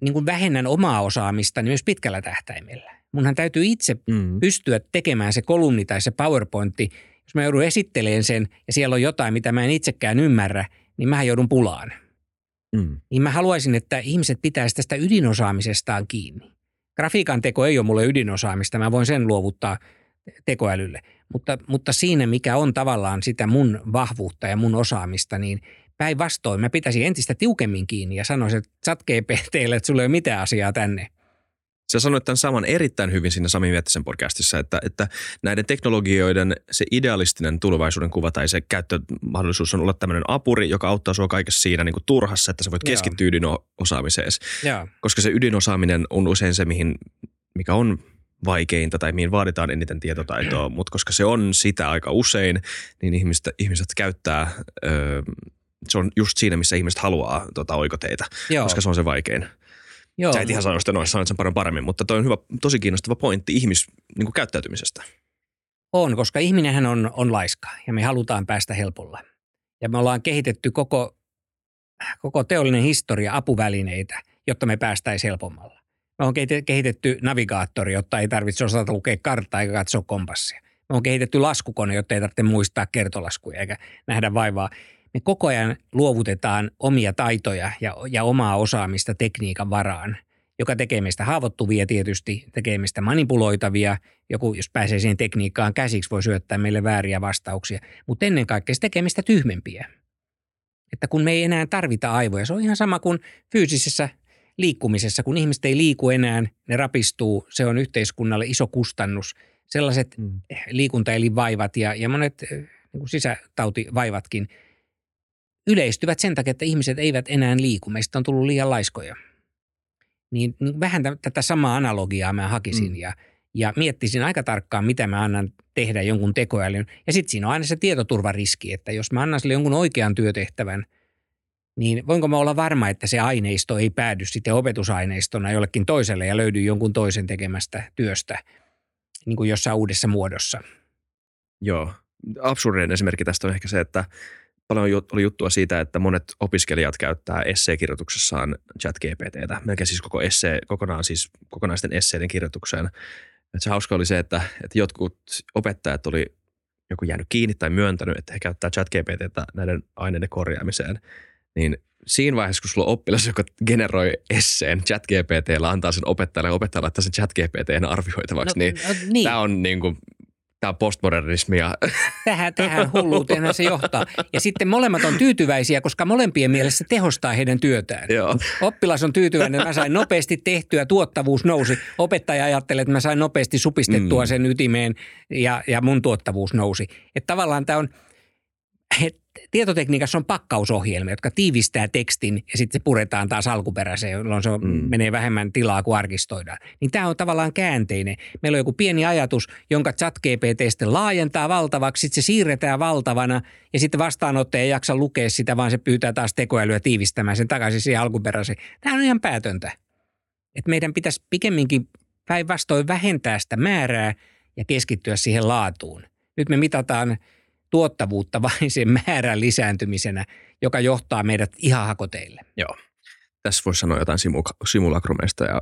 niin kuin vähennän omaa osaamista niin myös pitkällä tähtäimellä. Munhan täytyy itse mm. pystyä tekemään se kolumni tai se PowerPointti. Jos mä joudun esittelemään sen ja siellä on jotain, mitä mä en itsekään ymmärrä, niin mä joudun pulaan. Mm. Niin mä haluaisin, että ihmiset pitäisi tästä ydinosaamisestaan kiinni. Grafiikan teko ei ole mulle ydinosaamista, mä voin sen luovuttaa tekoälylle. Mutta, mutta siinä, mikä on tavallaan sitä mun vahvuutta ja mun osaamista, niin päinvastoin mä pitäisin entistä tiukemmin kiinni ja sanoisin, että chat GPTlle, että sulla ei ole mitään asiaa tänne – Sä sanoit tämän saman erittäin hyvin siinä Sami Miettisen podcastissa, että, että näiden teknologioiden se idealistinen tulevaisuuden kuva tai se käyttömahdollisuus on olla tämmöinen apuri, joka auttaa sua kaikessa siinä niin kuin turhassa, että sä voit keskittyä ydinosaamiseen. Koska se ydinosaaminen on usein se, mihin, mikä on vaikeinta tai mihin vaaditaan eniten tietotaitoa, mutta koska se on sitä aika usein, niin ihmiset, ihmiset käyttää, öö, se on just siinä, missä ihmiset haluaa tota, oikoteita, Joo. koska se on se vaikein. Joo. Sä et ihan sano sitä noin, sanoit sen paljon paremmin, mutta toi on hyvä, tosi kiinnostava pointti ihmis niin kuin käyttäytymisestä. On, koska ihminenhän on, on laiska ja me halutaan päästä helpolla. Ja me ollaan kehitetty koko, koko teollinen historia apuvälineitä, jotta me päästäisiin helpommalla. Me on kehitetty navigaattori, jotta ei tarvitse osata lukea karttaa eikä katsoa kompassia. Me on kehitetty laskukone, jotta ei tarvitse muistaa kertolaskuja eikä nähdä vaivaa me koko ajan luovutetaan omia taitoja ja, ja omaa osaamista tekniikan varaan, joka tekee meistä haavoittuvia tietysti, tekee meistä manipuloitavia. Joku, jos pääsee siihen tekniikkaan käsiksi, voi syöttää meille vääriä vastauksia, mutta ennen kaikkea se tekee meistä tyhmempiä. Että kun me ei enää tarvita aivoja, se on ihan sama kuin fyysisessä liikkumisessa. Kun ihmiset ei liiku enää, ne rapistuu, se on yhteiskunnalle iso kustannus. Sellaiset mm. liikuntaelinvaivat ja, ja monet eh, niin kuin sisätautivaivatkin – yleistyvät sen takia, että ihmiset eivät enää liiku. Meistä on tullut liian laiskoja. Niin, niin vähän tätä samaa analogiaa mä hakisin mm. ja, ja miettisin aika tarkkaan, mitä mä annan tehdä jonkun tekoälyn. Ja sitten siinä on aina se tietoturvariski, että jos mä annan sille jonkun oikean työtehtävän, niin voinko mä olla varma, että se aineisto ei päädy sitten opetusaineistona jollekin toiselle ja löydy jonkun toisen tekemästä työstä niin kuin jossain uudessa muodossa. Joo. Absurdinen esimerkki tästä on ehkä se, että paljon oli juttua siitä, että monet opiskelijat käyttää esseekirjoituksessaan chat GPTtä, melkein siis koko esse, kokonaan siis kokonaisten esseiden kirjoitukseen. Et se hauska oli se, että, että jotkut opettajat oli joku jäänyt kiinni tai myöntänyt, että he käyttää chat GPTtä näiden aineiden korjaamiseen, niin siinä vaiheessa, kun sulla on oppilas, joka generoi esseen chat GPTllä, antaa sen opettajalle ja opettaja laittaa sen chat GPTn arvioitavaksi, no, niin, no, niin. tämä on niin kuin tämä on postmodernismia. Tähän, tähän hulluuteen se johtaa. Ja sitten molemmat on tyytyväisiä, koska molempien mielessä tehostaa heidän työtään. Joo. Oppilas on tyytyväinen, että mä sain nopeasti tehtyä, tuottavuus nousi. Opettaja ajattelee, että mä sain nopeasti supistettua mm. sen ytimeen ja, ja mun tuottavuus nousi. Että tavallaan tämä on – tietotekniikassa on pakkausohjelmia, jotka tiivistää tekstin ja sitten se puretaan taas alkuperäiseen, jolloin se mm. menee vähemmän tilaa kuin arkistoidaan. Niin tämä on tavallaan käänteinen. Meillä on joku pieni ajatus, jonka chat GPT sitten laajentaa valtavaksi, sitten se siirretään valtavana ja sitten vastaanottaja ei jaksa lukea sitä, vaan se pyytää taas tekoälyä tiivistämään sen takaisin siihen alkuperäiseen. Tämä on ihan päätöntä. Et meidän pitäisi pikemminkin päinvastoin vähentää sitä määrää ja keskittyä siihen laatuun. Nyt me mitataan – tuottavuutta vain sen määrän lisääntymisenä, joka johtaa meidät ihan hakoteille. Joo. Tässä voisi sanoa jotain simulakrumeista ja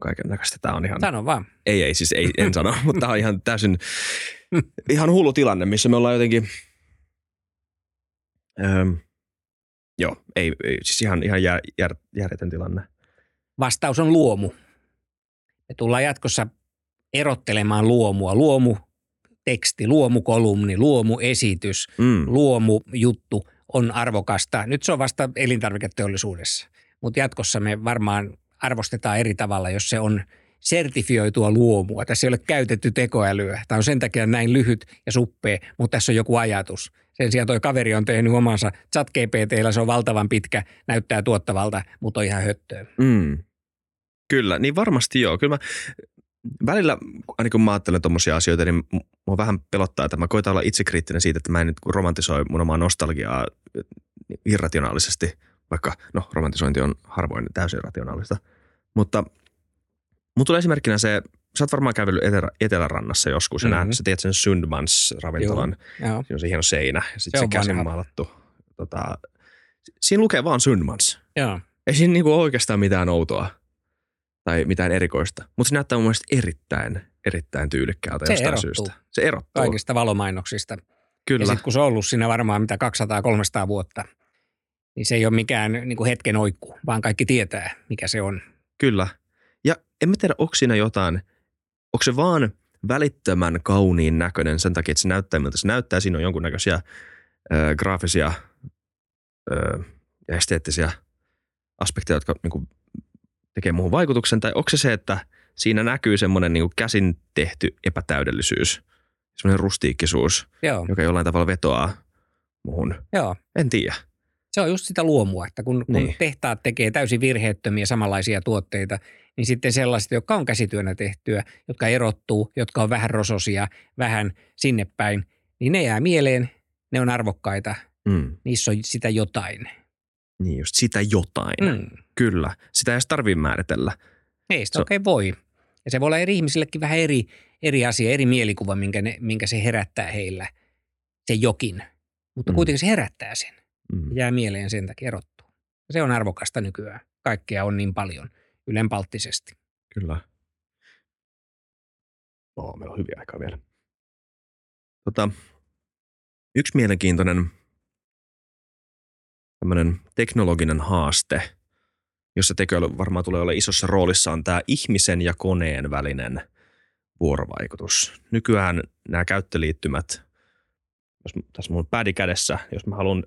kaiken näköistä. Tämä on ihan... Sano vaan. Ei, ei, siis ei, en sano, mutta tämä on ihan täysin, ihan hullu tilanne, missä me ollaan jotenkin, öm, joo, ei, ei, siis ihan, ihan jär, jär, järjetön tilanne. Vastaus on luomu. Me tullaan jatkossa erottelemaan luomua. Luomu teksti, luomukolumni, luomuesitys, mm. luomujuttu on arvokasta. Nyt se on vasta elintarviketeollisuudessa, mutta jatkossa me varmaan arvostetaan eri tavalla, jos se on sertifioitua luomua. Tässä ei ole käytetty tekoälyä. Tämä on sen takia näin lyhyt ja suppea, mutta tässä on joku ajatus. Sen sijaan toi kaveri on tehnyt omansa chat GPTllä, se on valtavan pitkä, näyttää tuottavalta, mutta on ihan höttöä. Mm. Kyllä, niin varmasti joo. Kyllä mä välillä, aina kun mä ajattelen tuommoisia asioita, niin mua vähän pelottaa, että mä koitan olla itsekriittinen siitä, että mä en nyt romantisoi mun omaa nostalgiaa irrationaalisesti, vaikka no romantisointi on harvoin täysin rationaalista. Mutta mun tulee esimerkkinä se sä oot varmaan kävellyt etelä, Etelärannassa joskus ja mm-hmm. sä tiedät sen Sundmans ravintolan. Joo. Joo. Siinä on se hieno seinä ja sitten Se se, käsin maalattu. Tota, siinä lukee vaan Sundmans. Joo. Ei siinä niinku oikeastaan mitään outoa tai mitään erikoista. Mutta se näyttää mun mielestä erittäin, erittäin tyylikkäältä Se jostain erottuu. syystä. Se erottuu. Kaikista valomainoksista. Ja Kyllä. sitten kun se on ollut siinä varmaan mitä 200-300 vuotta, niin se ei ole mikään niin kuin hetken oikku, vaan kaikki tietää, mikä se on. Kyllä. Ja en mä tiedä, onko siinä jotain, onko se vaan välittömän kauniin näköinen sen takia, että se näyttää miltä se näyttää. Siinä on jonkunnäköisiä ö, graafisia ja esteettisiä aspekteja, jotka niin tekee muuhun vaikutuksen. Tai onko se se, että siinä näkyy semmoinen niin käsin tehty epätäydellisyys, semmoinen rustiikkisuus, Joo, joka jollain tavalla vetoaa muuhun. joo. En tiedä. Se on just sitä luomua, että kun, kun Niin. tehtaat tekee täysin virheettömiä samanlaisia tuotteita, niin sitten sellaiset, jotka on käsityönä tehtyä, jotka erottuu, jotka on vähän rososia, vähän sinne päin, niin ne jää mieleen, ne on arvokkaita, Mm. niissä on sitä jotain. Niin just sitä jotain. Mm. Kyllä. Sitä ei edes tarvitse määritellä. Ei sitä Se- oikein voi. Ja se voi olla eri ihmisillekin vähän eri, eri asia, eri mielikuva, minkä, ne, minkä se herättää heillä, se jokin. Mutta Mm. kuitenkin se herättää sen. Mm. Jää mieleen sen takia erottuu. Se on arvokasta nykyään. Kaikkea on niin paljon ylenpalttisesti. Kyllä. Oo, meillä on hyviä aikaa vielä. Tota, yksi mielenkiintoinen tämmöinen teknologinen haaste, jossa tekoäly varmaan tulee olla isossa roolissa, on tämä ihmisen ja koneen välinen vuorovaikutus. Nykyään nämä käyttöliittymät, jos tässä mun pädi kädessä, jos mä haluan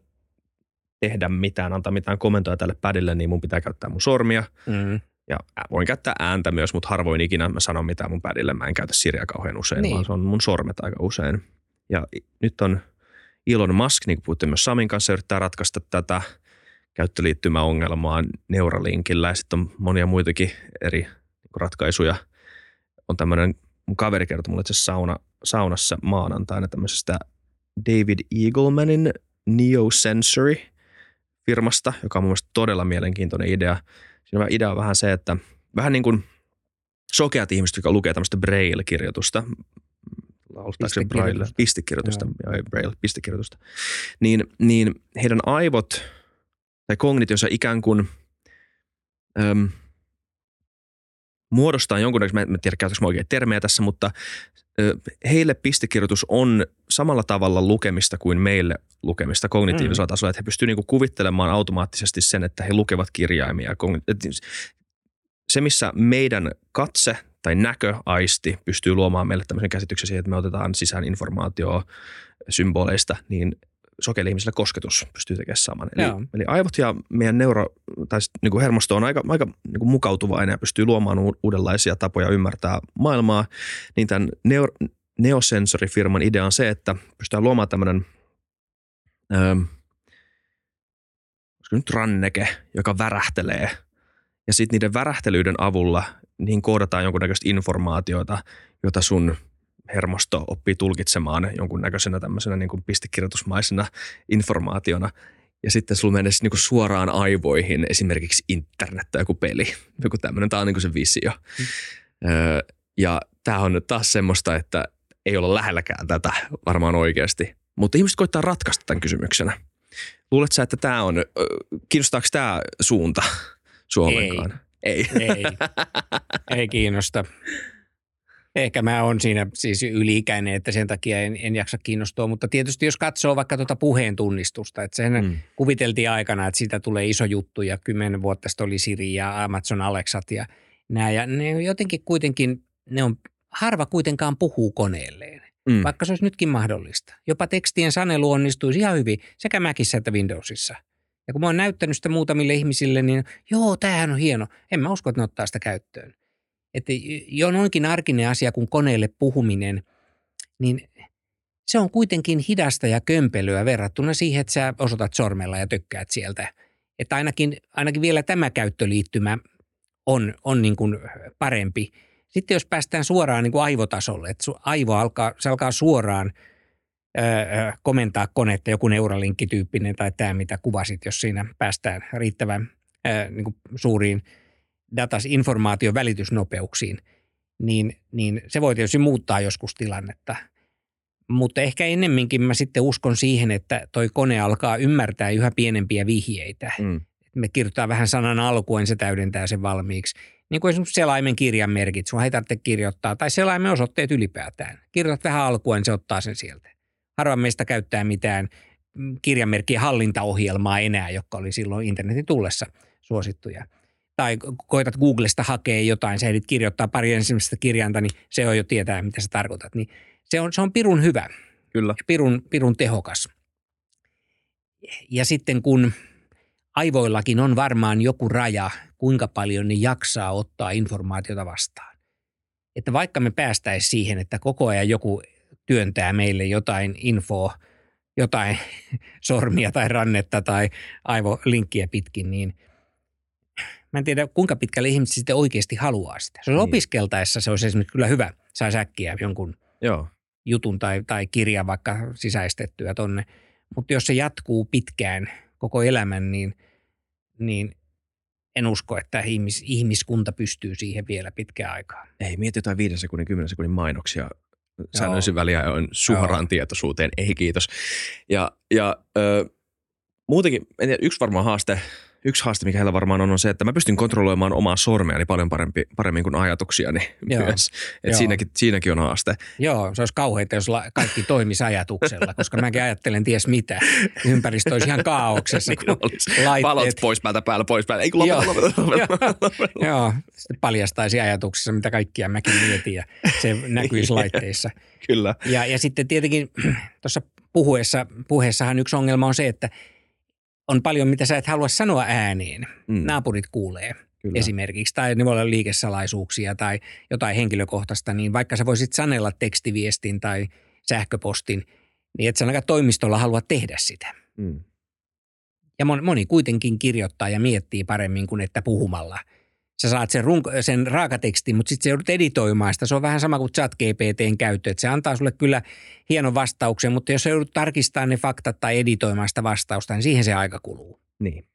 tehdä mitään, antaa mitään komentoja tälle pädille, niin mun pitää käyttää mun sormia – Mm. ja voin käyttää ääntä myös, mutta harvoin ikinä mä sanon mitään mun pädille. Mä en käytä Siriä kauhean usein, Niin. vaan se on mun sormet aika usein. Ja nyt on Elon Musk, niin kuin puhuttiin myös Samin kanssa, yrittää ratkaista tätä käyttöliittymäongelmaa Neuralinkillä. Ja sitten on monia muitakin eri niin ratkaisuja. On tämmöinen, mun kaveri kertoi mulle itse sauna, saunassa maanantaina tämmöisestä David Eaglemanin Neosensory firmasta, joka on mun mielestä todella mielenkiintoinen idea. Siinä idea on vähän se, että vähän niin kuin sokeat ihmiset, jotka lukee tämmöistä Braille-kirjoitusta, laulustaakseni Braille, Pistekirjoitusta. pistekirjoitusta, Joo. Braille, pistekirjoitusta, niin, niin heidän aivot tai kognitionsa ikään kuin äm, muodostaa jonkunnäköisen, mä en tiedä käytätkö mä oikein termejä tässä, mutta ö, heille pistekirjoitus on samalla tavalla lukemista kuin meille lukemista kognitiivisella mm. tasolla, että he pystyvät niinku kuvittelemaan automaattisesti sen, että he lukevat kirjaimia. Et Se, missä meidän katse tai näköaisti pystyy luomaan meille tämmöisen käsityksen siihen, että me otetaan sisään informaatioa symboleista, niin sokeille ihmisillä kosketus pystyy tekemään saman. Eli, Joo. eli aivot ja meidän neuro, tai sit niin kuin hermosto on aika, aika niin kuin mukautuvainen ja pystyy luomaan uudenlaisia tapoja ymmärtää maailmaa, niin tämän neo, Neosensori-firman idea on se, että pystytään luomaan tämmöinen öö, olisiko nyt ranneke, joka värähtelee. Ja sitten niiden värähtelyiden avulla niin koodataan jonkunnäköistä informaatiota, jota sun hermosto oppii tulkitsemaan jonkunnäköisenä tämmöisenä niin kuin pistekirjoitusmaisena informaationa. Ja sitten sulla menee niin kuin suoraan aivoihin esimerkiksi internet tai joku peli. Joku tämmöinen, tämä on niin kuin se visio. Mm. Öö, ja tämä on nyt taas semmoista, että ei olla lähelläkään tätä varmaan oikeasti. Mutta ihmiset koittaa ratkaista tämän kysymyksenä. Luuletko sä, että tämä on, kiinnostaako tämä suunta sua Ei. Ei. Ei, ei kiinnosta. Ehkä mä oon siinä siis yliikäinen, että sen takia en, en jaksa kiinnostua, mutta tietysti jos katsoo vaikka tuota puheen tunnistusta, että sehän mm. Mm. kuviteltiin aikana, että siitä tulee iso juttu ja kymmenen vuotta sitten oli Siri ja Amazon Alexat ja nämä ja ne on jotenkin kuitenkin, ne on, harva kuitenkaan puhuu koneelleen, Mm. vaikka se olisi nytkin mahdollista. Jopa tekstien sanelu onnistuisi ihan hyvin sekä Macissa että Windowsissa. Ja kun mä oon näyttänyt sitä muutamille ihmisille, niin joo, tämähän on hieno. En mä usko, että ne ottaa sitä käyttöön. Että jo noinkin arkinen asia kuin koneelle puhuminen, niin se on kuitenkin hidasta ja kömpelyä verrattuna siihen, että sä osoitat sormella ja tökkäät sieltä. Että ainakin, ainakin vielä tämä käyttöliittymä on, on niin kuin parempi. Sitten jos päästään suoraan niin kuin aivotasolle, että aivo alkaa, se alkaa suoraan öö, komentaa konetta, joku Neuralink-tyyppinen tai tämä, mitä kuvasit, jos siinä päästään riittävän öö, niin kuin suuriin datas informaation välitysnopeuksiin, niin, niin se voi tietysti muuttaa joskus tilannetta. Mutta ehkä ennemminkin mä sitten uskon siihen, että toi kone alkaa ymmärtää yhä pienempiä vihjeitä. Mm. Me kirjoittaa vähän sanan alkuen, se täydentää sen valmiiksi. Niin kuin esimerkiksi selaimen kirjanmerkit, sun ei tarvitse kirjoittaa, tai selaimen osoitteet ylipäätään. Kirjoitat vähän alkuen, se ottaa sen sieltä. Harva meistä käyttää mitään kirjanmerkkien hallintaohjelmaa enää, joka oli silloin internetin tullessa suosittuja. Tai koetat Googlesta hakea jotain, sä ehdit kirjoittaa pari ensimmäistä kirjainta, niin se on jo tietää, mitä sä tarkoitat. Niin se on, se on pirun hyvä. Kyllä. Ja pirun, pirun tehokas. Ja sitten kun aivoillakin on varmaan joku raja, kuinka paljon ne jaksaa ottaa informaatiota vastaan. Että vaikka me päästäisiin siihen, että koko ajan joku työntää meille jotain infoa, jotain sormia tai rannetta tai aivolinkkiä pitkin, niin mä en tiedä kuinka pitkälle ihmiset sitten oikeasti haluaa sitä. Se on niin. opiskeltaessa, se olisi esimerkiksi kyllä hyvä, saisi äkkiä jonkun Joo. jutun tai, tai kirjan vaikka sisäistettyä tonne. Mutta jos se jatkuu pitkään koko elämän, niin, niin en usko, että ihmis, ihmiskunta pystyy siihen vielä pitkään aikaa. Ei, mieti jotain 5 sekunnin, 10 sekunnin mainoksia säännöllisin väliä on suoraan Joo. tietoisuuteen, ei kiitos. Ja, ja ö, muutenkin, en tiedä, yksi varmaan haaste, yksi haaste, mikä heillä varmaan on, on se, että mä pystyn kontrolloimaan omaa sormeani paljon parempi, paremmin kuin ajatuksiani Joo. myös. Et siinäkin, siinäkin on haaste. Joo, se olisi kauheita, jos kaikki toimisi ajatuksella, koska mäkin ajattelen ties mitä. Ympäristö olisi ihan kaauksessa. niin laitteet... Palot pois päältä päällä, pois päältä. Ei kun lopeta, lopeta, lopeta, lopeta. Joo, sitten paljastaisi ajatuksessa, mitä kaikkia mäkin mietin ja se näkyisi laitteissa. Kyllä. Ja, ja sitten tietenkin tuossa puhuessa, puheessahan yksi ongelma on se, että – on paljon, mitä sä et halua sanoa ääneen. Mm. Naapurit kuulee Kyllä. esimerkiksi, tai ne voi olla liikesalaisuuksia tai jotain henkilökohtaista, niin vaikka sä voisit sanella tekstiviestin tai sähköpostin, niin et sä ainakaan toimistolla halua tehdä sitä. Mm. Ja moni kuitenkin kirjoittaa ja miettii paremmin kuin että puhumalla – sä saat sen, runk- sen raakatekstin, mutta sitten se joudut editoimaan sitä. Se on vähän sama kuin chat GPTn käyttö, että se antaa sulle kyllä hienon vastauksen, mutta jos sä joudut tarkistamaan ne faktat tai editoimaan sitä vastausta, niin siihen se aika kuluu. Niin,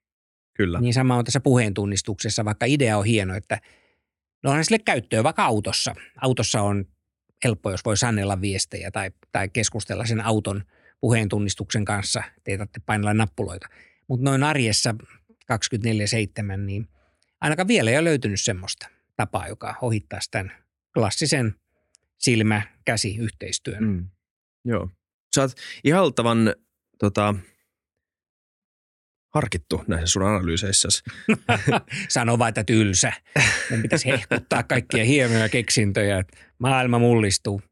kyllä. Niin sama on tässä puheen tunnistuksessa, vaikka idea on hieno, että no onhan sille käyttöä vaikka autossa. Autossa on helppo, jos voi sannella viestejä tai, tai keskustella sen auton puheen tunnistuksen kanssa, tarvitse painella nappuloita. Mutta noin arjessa 24-7, niin – ainakaan vielä ei ole löytynyt semmoista tapaa, joka ohittaisi tämän klassisen silmä-käsi-yhteistyön. Mm. Joo. Sä oot ihaltavan tota, harkittu näissä sun analyyseissä. Sano vaan, että tylsä. Mun pitäisi hehkuttaa kaikkia hienoja keksintöjä, että maailma mullistuu.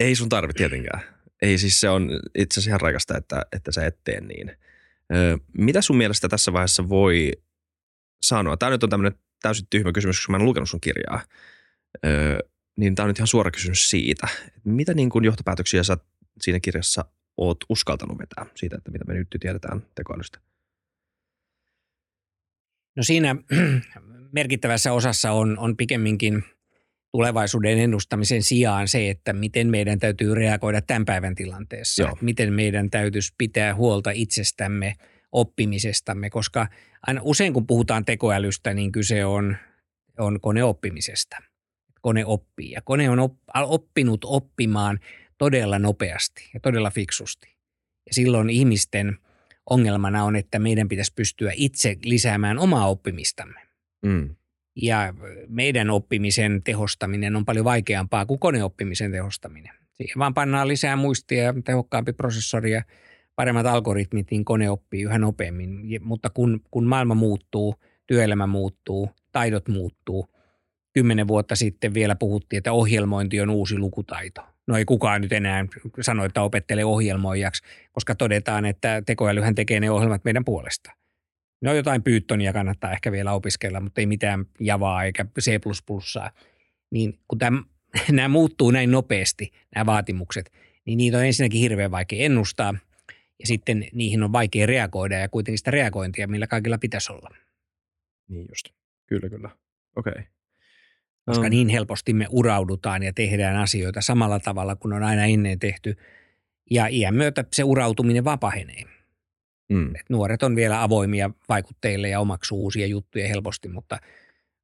Ei sun tarvitse tietenkään. Ei siis se on itse asiassa ihan raikasta, että, että sä et tee niin. Ö, mitä sun mielestä tässä vaiheessa voi sanoa? Tämä nyt on tämmöinen täysin tyhmä kysymys, koska mä en lukenut sun kirjaa. Öö, niin tämä on nyt ihan suora kysymys siitä. Mitä niin kuin johtopäätöksiä sä siinä kirjassa oot uskaltanut vetää siitä, että mitä me nyt tiedetään tekoälystä? No siinä merkittävässä osassa on, on pikemminkin tulevaisuuden ennustamisen sijaan se, että miten meidän täytyy reagoida tämän päivän tilanteessa. Joo. Miten meidän täytyisi pitää huolta itsestämme – oppimisestamme, koska aina usein kun puhutaan tekoälystä, niin kyse on, on koneoppimisesta. Kone oppii ja kone on oppinut oppimaan todella nopeasti ja todella fiksusti. Ja silloin ihmisten ongelmana on, että meidän pitäisi pystyä itse lisäämään omaa oppimistamme. Mm. Ja meidän oppimisen tehostaminen on paljon vaikeampaa kuin koneoppimisen tehostaminen. Siihen vaan pannaan lisää muistia, tehokkaampi prosessori ja paremmat algoritmit, niin kone oppii yhä nopeammin. Mutta kun, kun maailma muuttuu, työelämä muuttuu, taidot muuttuu. Kymmenen vuotta sitten vielä puhuttiin, että ohjelmointi on uusi lukutaito. No ei kukaan nyt enää sano, että opettelee ohjelmoijaksi, koska todetaan, että tekoälyhän tekee ne ohjelmat meidän puolesta. No jotain Pythonia kannattaa ehkä vielä opiskella, mutta ei mitään Javaa eikä C++. Niin kun tämä, nämä muuttuu näin nopeasti, nämä vaatimukset, niin niitä on ensinnäkin hirveän vaikea ennustaa – ja sitten niihin on vaikea reagoida ja kuitenkin sitä reagointia, millä kaikilla pitäisi olla. Niin just. Kyllä, kyllä. Okei. Okay. Koska um. niin helposti me uraudutaan ja tehdään asioita samalla tavalla kuin on aina ennen tehty. Ja iän myötä se urautuminen vaan pahenee. Mm. Et nuoret on vielä avoimia vaikutteille ja omaksuu uusia juttuja helposti, mutta,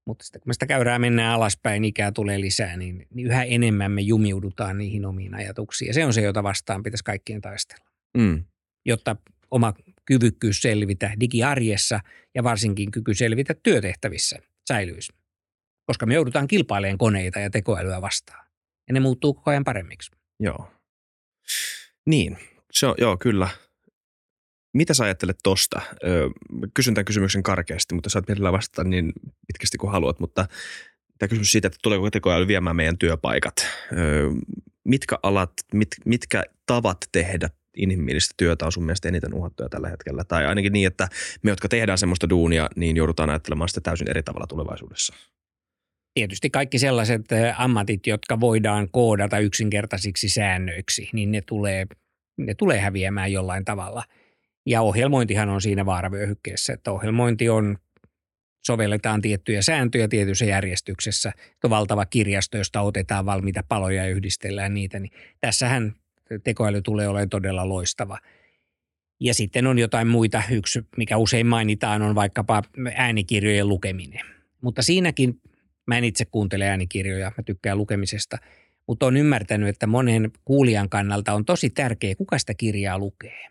Mutta sitten kun me sitä käyrää mennään alaspäin, ikää tulee lisää, niin, niin yhä enemmän me jumiudutaan niihin omiin ajatuksiin. Ja se on se, jota vastaan pitäisi kaikkien taistella. Mm. Jotta oma kyvykkyys selvitä digiarjessa ja varsinkin kyky selvitä työtehtävissä säilyisi. Koska me joudutaan kilpailemaan koneita ja tekoälyä vastaan. Ja ne muuttuu koko ajan paremmiksi. Joo. Niin, se on, joo, kyllä. Mitä sä ajattelet tosta? Öö, kysyn tämän kysymyksen karkeasti, mutta saat mielellään vastata niin pitkästi kuin haluat, mutta tämä kysymys siitä, että tuleeko tekoäly viemään meidän työpaikat. Mitkä alat, mit, mitkä tavat tehdä inhimillistä työtä on sun mielestä eniten uhattuja tällä hetkellä? Tai ainakin niin, että me, jotka tehdään semmoista duunia, niin joudutaan ajattelemaan sitä täysin eri tavalla tulevaisuudessa. Tietysti kaikki sellaiset ammatit, jotka voidaan koodata yksinkertaisiksi säännöiksi, niin ne tulee, ne tulee häviämään jollain tavalla. Ja ohjelmointihan on siinä vaaravyöhykkeessä, että ohjelmointi on sovelletaan tiettyjä sääntöjä tietyssä järjestyksessä. Tuo valtava kirjasto, josta otetaan valmiita paloja ja yhdistellään niitä, niin tässähän tekoäly tulee olemaan todella loistava. Ja sitten on jotain muita. Yksi, mikä usein mainitaan, on vaikkapa äänikirjojen lukeminen. Mutta siinäkin, mä en itse kuuntele äänikirjoja, mä tykkään lukemisesta, mutta on ymmärtänyt, että monen kuulijan kannalta on tosi tärkeää, kuka sitä kirjaa lukee.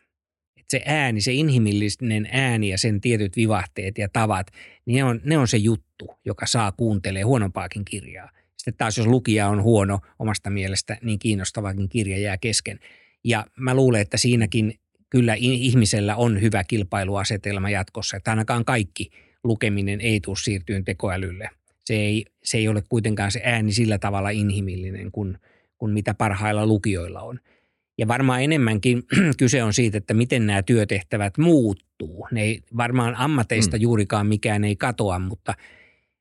Että se ääni, se inhimillinen ääni ja sen tietyt vivahteet ja tavat, niin ne on, ne on se juttu, joka saa kuuntelee huonompaakin kirjaa. Sitten taas jos lukija on huono omasta mielestä, niin kiinnostavakin kirja jää kesken. Ja mä luulen, että siinäkin kyllä ihmisellä on hyvä kilpailuasetelma jatkossa, että ainakaan kaikki lukeminen ei tule siirtyyn tekoälylle. Se ei, se ei ole kuitenkaan se ääni sillä tavalla inhimillinen kuin, kuin mitä parhailla lukijoilla on. Ja varmaan enemmänkin kyse on siitä, että miten nämä työtehtävät muuttuu. Ne ei, varmaan ammateista mm. juurikaan mikään ei katoa, mutta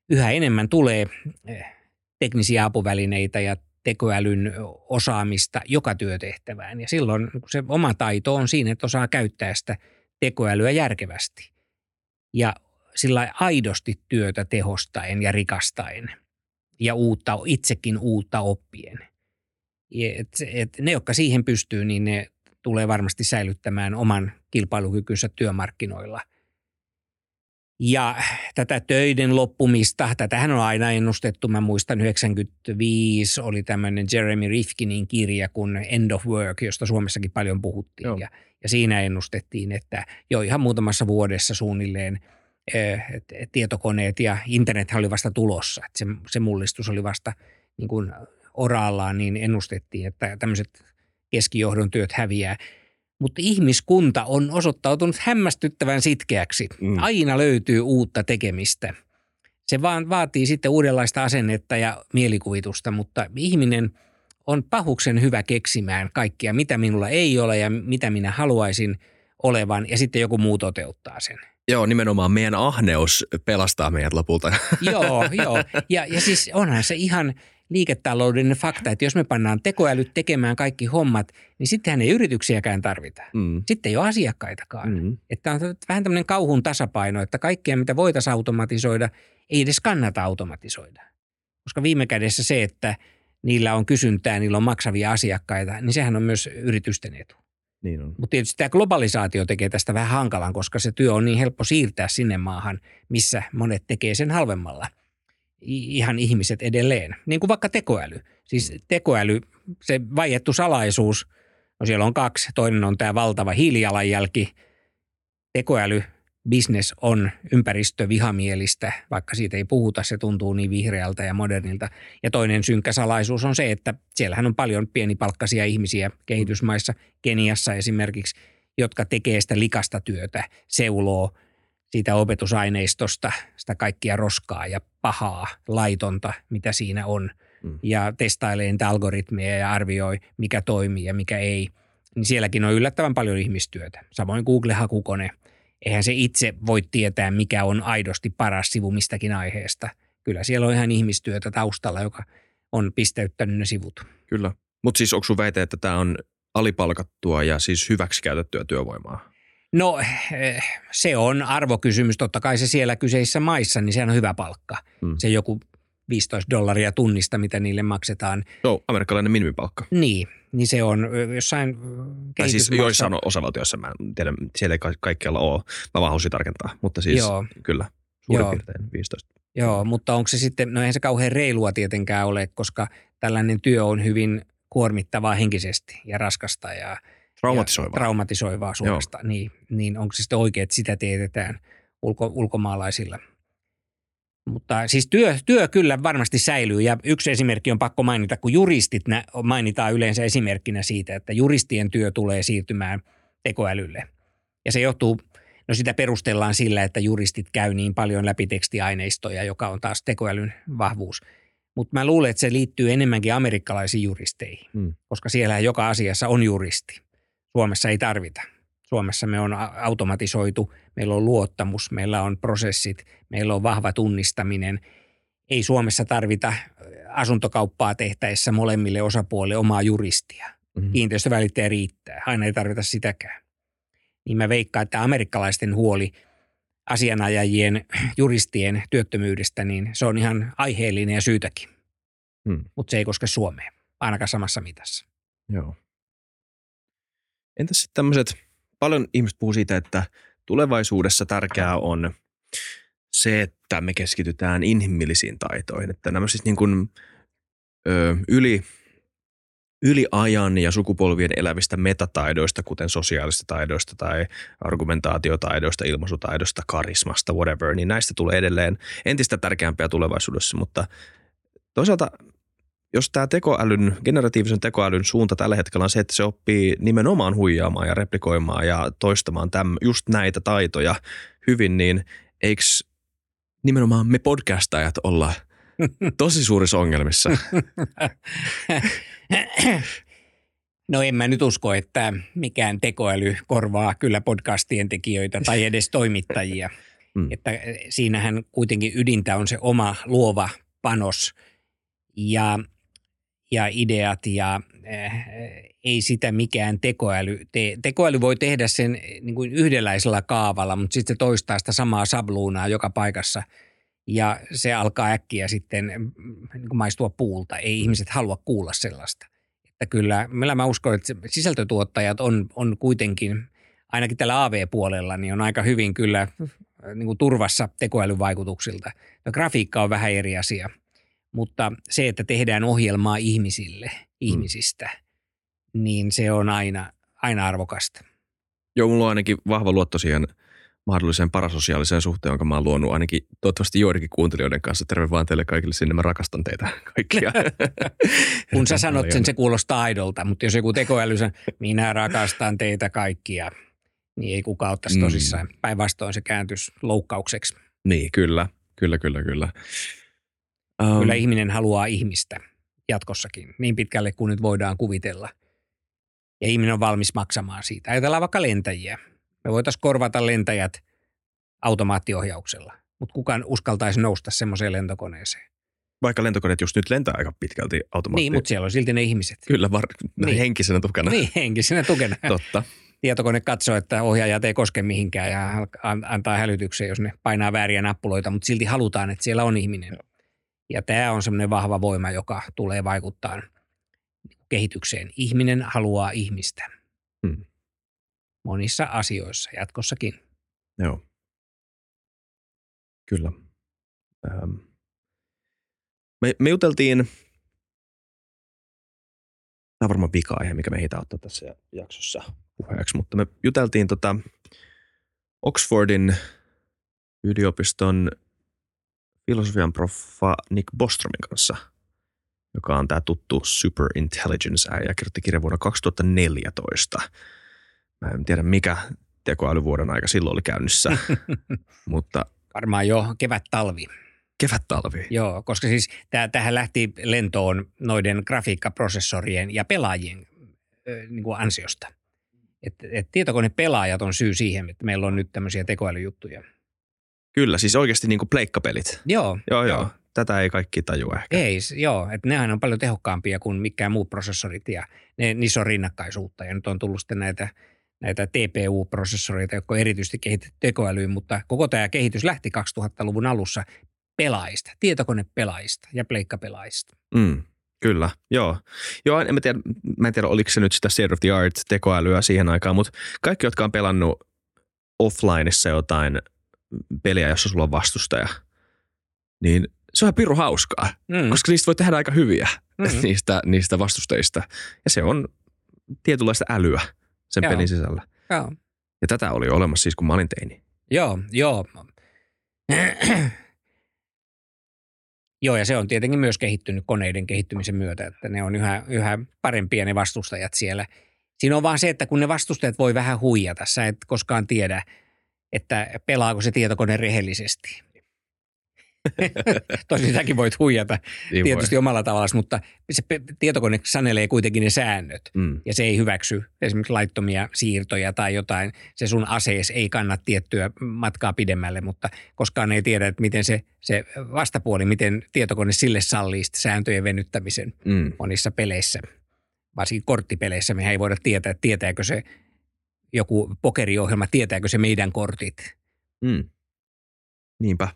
yhä enemmän tulee eh, teknisiä apuvälineitä ja tekoälyn osaamista joka työtehtävään. Ja silloin se oma taito on siinä, että osaa käyttää sitä tekoälyä järkevästi ja sillä aidosti työtä tehostaen ja rikastaen ja uutta, itsekin uutta oppien. Et, et ne, jotka siihen pystyy, niin ne tulee varmasti säilyttämään oman kilpailukykynsä työmarkkinoilla – ja tätä töiden loppumista, tätähän on aina ennustettu. Mä muistan 95 oli tämmöinen Jeremy Rifkinin kirja kuin End of Work, josta Suomessakin paljon puhuttiin. Ja, ja siinä ennustettiin, että jo ihan muutamassa vuodessa suunnilleen eh, tietokoneet ja internet oli vasta tulossa. Että se, se mullistus oli vasta niin kuin oraallaan, niin ennustettiin, että tämmöiset keskijohdon työt häviää – mutta ihmiskunta on osoittautunut hämmästyttävän sitkeäksi. Mm. Aina löytyy uutta tekemistä. Se vaan vaatii sitten uudenlaista asennetta ja mielikuvitusta, mutta ihminen on pahuksen hyvä keksimään kaikkia, mitä minulla ei ole ja mitä minä haluaisin olevan, ja sitten joku muu toteuttaa sen. Joo, nimenomaan meidän ahneus pelastaa meidät lopulta. joo, joo. Ja, ja siis onhan se ihan liiketaloudellinen fakta, että jos me pannaan tekoälyt tekemään kaikki hommat, niin sittenhän ei yrityksiäkään tarvita. Mm. Sitten ei ole asiakkaitakaan. Mm. Että on vähän tämmöinen kauhun tasapaino, että kaikkea mitä voitaisiin automatisoida, ei edes kannata automatisoida. Koska viime kädessä se, että niillä on kysyntää, niillä on maksavia asiakkaita, niin sehän on myös yritysten etu. Niin on. Mutta tietysti tämä globalisaatio tekee tästä vähän hankalan, koska se työ on niin helppo siirtää sinne maahan, missä monet tekee sen halvemmalla – ihan ihmiset edelleen, niin kuin vaikka tekoäly. Siis tekoäly, se vaiettu salaisuus, no siellä on kaksi. Toinen on tämä valtava hiilijalanjälki. Tekoäly, business on ympäristövihamielistä, vaikka siitä ei puhuta, se tuntuu niin vihreältä ja modernilta. Ja toinen synkkä salaisuus on se, että siellähän on paljon pienipalkkaisia ihmisiä kehitysmaissa, Keniassa esimerkiksi, jotka tekee sitä likasta työtä, seuloo – siitä opetusaineistosta sitä kaikkia roskaa ja pahaa, laitonta, mitä siinä on. Mm. Ja testailee niitä algoritmeja ja arvioi, mikä toimii ja mikä ei. Niin sielläkin on yllättävän paljon ihmistyötä. Samoin Google-hakukone. Eihän se itse voi tietää, mikä on aidosti paras sivu mistäkin aiheesta. Kyllä siellä on ihan ihmistyötä taustalla, joka on pisteyttänyt ne sivut. Kyllä. Mutta siis onko sun väite, että tämä on alipalkattua ja siis hyväksikäytettyä työvoimaa? No eh, se on arvokysymys. Totta kai se siellä kyseisissä maissa, niin sehän on hyvä palkka. Hmm. Se joku 15 dollaria tunnista, mitä niille maksetaan. Joo, amerikkalainen minimipalkka. Niin, niin se on jossain Tai siis joissain osavaltioissa, mä en tiedä, siellä ei kaikkialla ole. Mä vaan haluaisin tarkentaa, mutta siis Joo. kyllä, suurin Joo. piirtein 15. Joo, mutta onko se sitten, no eihän se kauhean reilua tietenkään ole, koska tällainen työ on hyvin kuormittavaa henkisesti ja raskasta ja Traumatisoivaa. Traumatisoivaa suorasta. Niin, niin onko se sitten oikein, että sitä teetetään ulko, ulkomaalaisilla? Mutta siis työ, työ kyllä varmasti säilyy ja yksi esimerkki on pakko mainita, kun juristit mainitaan yleensä esimerkkinä siitä, että juristien työ tulee siirtymään tekoälylle. Ja se johtuu, no sitä perustellaan sillä, että juristit käy niin paljon läpi tekstiaineistoja, joka on taas tekoälyn vahvuus. Mutta mä luulen, että se liittyy enemmänkin amerikkalaisiin juristeihin, hmm. koska siellä joka asiassa on juristi. Suomessa ei tarvita. Suomessa me on automatisoitu, meillä on luottamus, meillä on prosessit, meillä on vahva tunnistaminen. Ei Suomessa tarvita asuntokauppaa tehtäessä molemmille osapuolille omaa juristia. Mm-hmm. Kiinteistövälittäjä riittää, aina ei tarvita sitäkään. Niin mä veikkaan, että amerikkalaisten huoli asianajajien, juristien työttömyydestä, niin se on ihan aiheellinen ja syytäkin. Hmm. Mutta se ei koske Suomea, ainakaan samassa mitassa. Joo. Entäs sitten tämmöiset, paljon ihmiset puhuu siitä, että tulevaisuudessa tärkeää on se, että me keskitytään inhimillisiin taitoihin. Että nämä siis niin kuin, ö, yli, yli ajan ja sukupolvien elävistä metataidoista, kuten sosiaalista taidoista tai argumentaatiotaidoista, ilmaisutaidoista, karismasta, whatever, niin näistä tulee edelleen entistä tärkeämpiä tulevaisuudessa, mutta toisaalta jos tämä tekoälyn, generatiivisen tekoälyn suunta tällä hetkellä on se, että se oppii nimenomaan huijaamaan ja replikoimaan ja toistamaan täm, just näitä taitoja hyvin, niin eikö nimenomaan me podcastajat olla tosi suurissa ongelmissa? No en mä nyt usko, että mikään tekoäly korvaa kyllä podcastien tekijöitä tai edes toimittajia. Mm. Että siinähän kuitenkin ydintä on se oma luova panos. Ja ja ideat ja äh, ei sitä mikään tekoäly tee. Tekoäly voi tehdä sen niin kuin yhdenlaisella kaavalla, mutta sitten se toistaa sitä samaa sabluunaa joka paikassa ja se alkaa äkkiä sitten niin kuin maistua puulta. Ei ihmiset halua kuulla sellaista. Että kyllä, meillä mä uskon, että sisältötuottajat on, on kuitenkin, ainakin tällä AV-puolella, niin on aika hyvin kyllä niin kuin turvassa tekoälyvaikutuksilta. Ja grafiikka on vähän eri asia – mutta se, että tehdään ohjelmaa ihmisille, mm. ihmisistä, mm. niin se on aina, aina arvokasta. Joo, mulla on ainakin vahva luotto siihen mahdolliseen parasosiaaliseen suhteen, jonka mä oon luonut ainakin toivottavasti joidenkin kuuntelijoiden kanssa. Terve vaan teille kaikille sinne, mä rakastan teitä kaikkia. Kun sä sanot sen, se kuulostaa aidolta, mutta jos joku tekoäly sanoo, minä rakastan teitä kaikkia, niin ei kukaan ottaisi mm. tosissaan. Päinvastoin se kääntys loukkaukseksi. Niin, kyllä, kyllä, kyllä, kyllä. Um, Kyllä ihminen haluaa ihmistä jatkossakin, niin pitkälle kuin nyt voidaan kuvitella. Ja ihminen on valmis maksamaan siitä. Ajatellaan vaikka lentäjiä. Me voitaisiin korvata lentäjät automaattiohjauksella, mutta kukaan uskaltaisi nousta semmoiseen lentokoneeseen. Vaikka lentokoneet just nyt lentää aika pitkälti automaatti. Niin, mutta siellä on silti ne ihmiset. Kyllä, var- niin. henkisenä tukena. Niin, henkisenä tukena. Totta. Tietokone katsoo, että ohjaajat ei koske mihinkään ja antaa hälytyksen, jos ne painaa vääriä nappuloita, mutta silti halutaan, että siellä on ihminen. Joo. Ja tämä on semmoinen vahva voima, joka tulee vaikuttaa kehitykseen. Ihminen haluaa ihmistä. Hmm. Monissa asioissa jatkossakin. Joo. Kyllä. Ähm. Me, me juteltiin, tämä on varmaan vika-aihe, mikä me heitä ottaa tässä jaksossa puheeksi, mutta me juteltiin tota Oxfordin yliopiston filosofian proffa Nick Bostromin kanssa, joka on tämä tuttu Super Intelligence ja kirjoitti kirjan vuonna 2014. Mä en tiedä mikä tekoälyvuoden aika silloin oli käynnissä, mutta... Varmaan jo kevät-talvi. Kevät-talvi. Joo, koska siis tähän lähti lentoon noiden grafiikkaprosessorien ja pelaajien niin kuin ansiosta. Et, et tietokonepelaajat on syy siihen, että meillä on nyt tämmöisiä tekoälyjuttuja – Kyllä, siis oikeasti niin kuin pleikkapelit. Joo. Joo, joo. joo. Tätä ei kaikki tajua ehkä. Ei, joo. Että nehän on paljon tehokkaampia kuin mikään muut prosessorit ja ne, niissä on rinnakkaisuutta. Ja nyt on tullut sitten näitä, näitä TPU-prosessoreita, jotka on erityisesti kehitetty tekoälyyn, mutta koko tämä kehitys lähti 2000-luvun alussa pelaajista, tietokonepelaajista ja pleikkapelaajista. Mm, kyllä, joo. Joo, en mä tiedä, mä en tiedä, oliko se nyt sitä state of the art tekoälyä siihen aikaan, mutta kaikki, jotka on pelannut offlineissa jotain – peliä, jossa sulla on vastustaja, niin se on pirun hauskaa, Mm. koska niistä voi tehdä aika hyviä Mm. niistä, niistä vastustajista. Ja se on tietynlaista älyä sen Joo. pelin sisällä. Joo. Ja tätä oli olemassa siis, kun mä olin teini. Joo, joo. joo, ja se on tietenkin myös kehittynyt koneiden kehittymisen myötä, että ne on yhä, yhä parempia ne vastustajat siellä. Siinä on vaan se, että kun ne vastustajat voi vähän huijata, sä et koskaan tiedä, että pelaako se tietokone rehellisesti. Tosin säkin voit huijata Niin tietysti omalla tavallaan, mutta se tietokone sanelee kuitenkin ne säännöt voi. Mm. ja se ei hyväksy esimerkiksi laittomia siirtoja tai jotain. Se sun asees ei kanna tiettyä matkaa pidemmälle, mutta koskaan ei tiedä, että miten se, se vastapuoli, miten tietokone sille sallii sääntöjen venyttämisen Mm. monissa peleissä. Varsinkin korttipeleissä me ei voida tietää, että tietääkö se joku pokeriohjelma, tietääkö se meidän kortit Mm. Niinpä.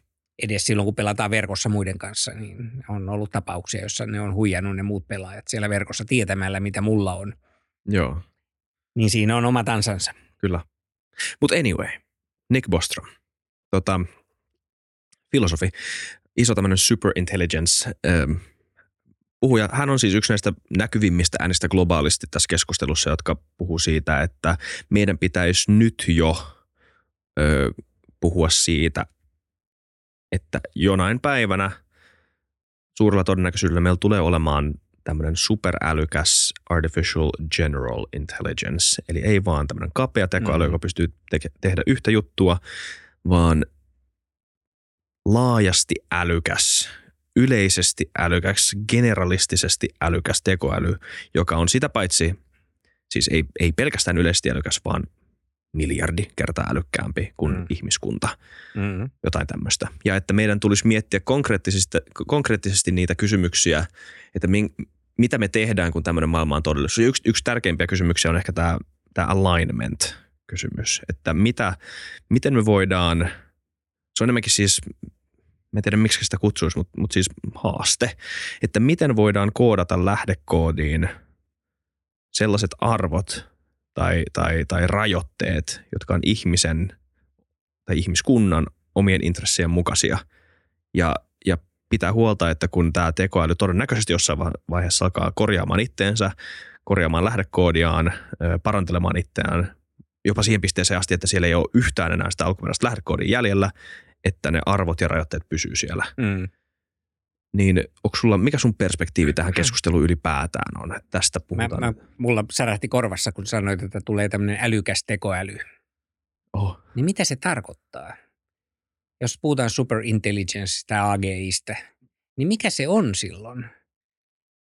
edes silloin, kun pelataan verkossa muiden kanssa, niin on ollut tapauksia, joissa ne on huijannut ne muut pelaajat siellä verkossa tietämällä, mitä mulla on. Joo, Niin siinä on omat ansansa. kyllä. Mutta anyway, Nick Bostrom, tota, filosofi, iso tämmöinen superintelligence ähm, puhuja. Hän on siis yksi näistä näkyvimmistä äänistä globaalisti tässä keskustelussa, jotka puhuu siitä, että meidän pitäisi nyt jo ö, puhua siitä, että jonain päivänä suurella todennäköisyydellä meillä tulee olemaan tämmöinen superälykäs artificial general intelligence, eli ei vaan tämmöinen kapea tekoäly, Mm. joka pystyy teke- tehdä yhtä juttua, vaan laajasti älykäs, yleisesti älykäs, generalistisesti älykäs tekoäly, joka on sitä paitsi, siis ei, ei pelkästään yleisesti älykäs, vaan miljardi kertaa älykkäämpi kuin Mm. ihmiskunta Mm. jotain tämmöistä. Ja että meidän tulisi miettiä konkreettisesti, konkreettisesti niitä kysymyksiä, että min, mitä me tehdään, kun tämmöinen maailma on todellisuus. Yksi, yksi tärkeimpiä kysymyksiä on ehkä tämä, tämä alignment-kysymys, että mitä, miten me voidaan, se on enemmänkin siis, mä en tiedä miksi sitä kutsuisi, mutta, mutta siis haaste, että miten voidaan koodata lähdekoodiin sellaiset arvot tai, tai, tai rajoitteet, jotka on ihmisen tai ihmiskunnan omien intressien mukaisia. Ja, ja pitää huolta, että kun tämä tekoäly todennäköisesti jossain va- vaiheessa alkaa korjaamaan itteensä, korjaamaan lähdekoodiaan, parantelemaan itseään, jopa siihen pisteeseen asti, että siellä ei ole yhtään enää sitä alkuperäistä lähdekoodin jäljellä, että ne arvot ja rajoitteet pysyy siellä. Mm. Niin onko sulla, mikä sun perspektiivi tähän keskusteluun ylipäätään on? Tästä Mä, puhutaan. mä, mulla särähti korvassa, kun sanoit, että tulee tämmöinen älykäs tekoäly. oh, Niin mitä se tarkoittaa? Jos puhutaan superintelligencestä, AGIstä, niin mikä se on silloin?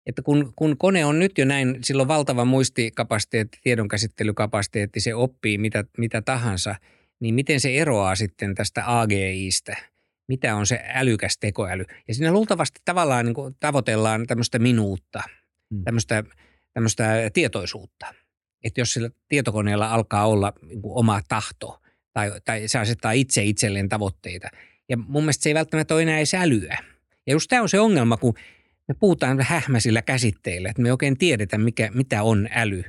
Että kun, kun kone on nyt jo näin, sillä on valtava muistikapasiteetti, tiedonkäsittelykapasiteetti, se oppii mitä, mitä tahansa, niin miten se eroaa sitten tästä AGIstä? Mitä on se älykäs tekoäly? Ja siinä luultavasti tavallaan niin kuin tavoitellaan tämmöistä minuutta, Mm. tämmöistä, tämmöistä tietoisuutta. Että jos sillä tietokoneella alkaa olla niin kuin oma tahto tai, tai se asettaa itse itselleen tavoitteita. Ja mun mielestä se ei välttämättä ole enää edes älyä. Ja just tämä on se ongelma, kun me puhutaan hähmäisillä käsitteillä, että me ei oikein tiedetä, mikä, mitä on äly.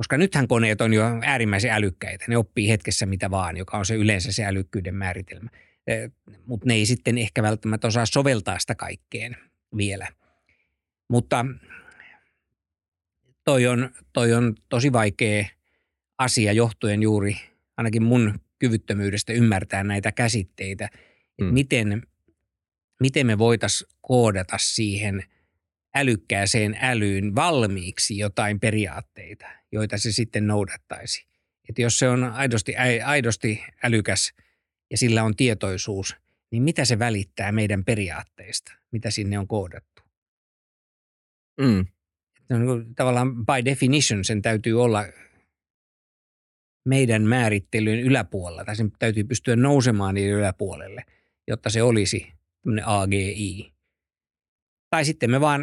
Koska nythän koneet on jo äärimmäisen älykkäitä. Ne oppii hetkessä mitä vaan, joka on se yleensä se älykkyyden määritelmä. Mutta ne ei sitten ehkä välttämättä osaa soveltaa sitä kaikkeen vielä. Mutta toi on, toi on tosi vaikea asia johtuen juuri ainakin mun kyvyttömyydestä ymmärtää näitä käsitteitä. Mm. Mm. Miten, miten me voitaisiin koodata siihen älykkääseen älyyn valmiiksi jotain periaatteita, joita se sitten noudattaisi. Että jos se on aidosti, aidosti älykäs ja sillä on tietoisuus, niin mitä se välittää meidän periaatteista, mitä sinne on koodattu? mm, on niin kuin tavallaan by definition sen täytyy olla meidän määrittelyyn yläpuolella, tai sen täytyy pystyä nousemaan niiden yläpuolelle, jotta se olisi AGI. Tai sitten me vaan,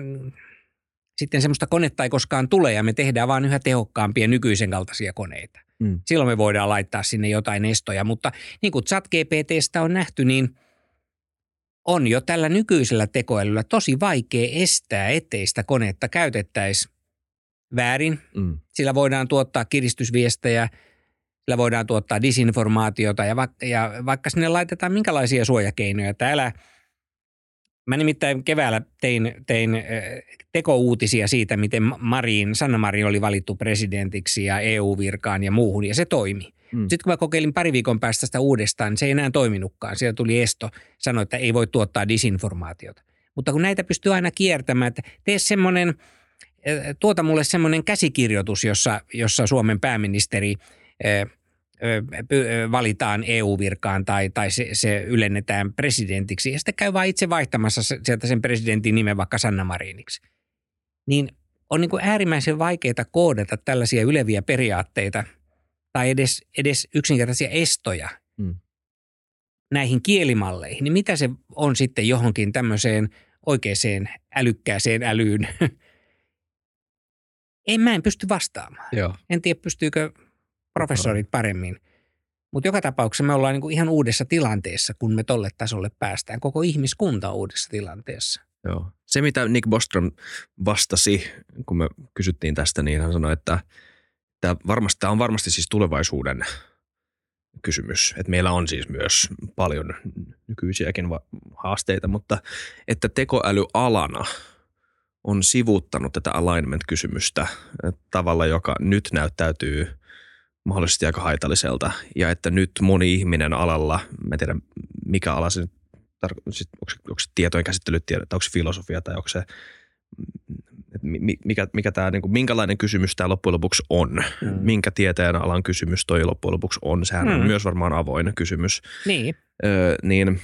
sitten semmoista konetta ei koskaan tule ja me tehdään vaan yhä tehokkaampia nykyisen kaltaisia koneita. mm, Silloin me voidaan laittaa sinne jotain estoja, mutta niin kuin ChatGPTstä on nähty, niin on jo tällä nykyisellä tekoälyllä tosi vaikea estää, ettei sitä konetta käytettäisi väärin. mm, Sillä voidaan tuottaa kiristysviestejä, sillä voidaan tuottaa disinformaatiota ja, va- ja vaikka sinne laitetaan minkälaisia suojakeinoja, että älä, Mä nimittäin keväällä tein, tein tekouutisia siitä, miten Marin, Sanna Marin oli valittu presidentiksi ja EU-virkaan ja muuhun, ja se toimi. Mm. Sitten kun mä kokeilin pari viikon päästä sitä uudestaan, niin se ei enää toiminutkaan. Siellä tuli esto, sanoi, että ei voi tuottaa disinformaatiota. Mutta kun näitä pystyy aina kiertämään, että tee semmoinen, tuota mulle semmoinen käsikirjoitus, jossa, jossa Suomen pääministeri valitaan EU-virkaan tai, tai se, se ylennetään presidentiksi ja sitten käy vaan itse vaihtamassa sieltä sen presidentin nimen vaikka Sanna Mariniksi. Niin on niin kuin äärimmäisen vaikeaa koodata tällaisia yleviä periaatteita tai edes, edes yksinkertaisia estoja hmm. näihin kielimalleihin. Niin mitä se on sitten johonkin tämmöiseen oikeaan älykkääseen älyyn? en mä en pysty vastaamaan. Joo. En tiedä, pystyykö professorit paremmin. Mutta joka tapauksessa me ollaan niinku ihan uudessa tilanteessa, kun me tolle tasolle päästään. Koko ihmiskunta on uudessa tilanteessa. Joo. Se, mitä Nick Bostrom vastasi, kun me kysyttiin tästä, niin hän sanoi, että tämä, varmasti, on varmasti siis tulevaisuuden kysymys. Että meillä on siis myös paljon nykyisiäkin haasteita, mutta että tekoäly alana on sivuuttanut tätä alignment-kysymystä tavalla, joka nyt näyttäytyy – mahdollisesti aika haitalliselta. Ja että nyt moni ihminen alalla, mä en tiedä mikä ala se, onko se, onko se tietojen käsittely, tai onko se filosofia tai onko se, mikä, mikä tämä, niin kuin, minkälainen kysymys tämä loppujen lopuksi on. Mm. Minkä tieteen alan kysymys toi loppujen lopuksi on. Sehän mm. on myös varmaan avoin kysymys. Niin. Öö, niin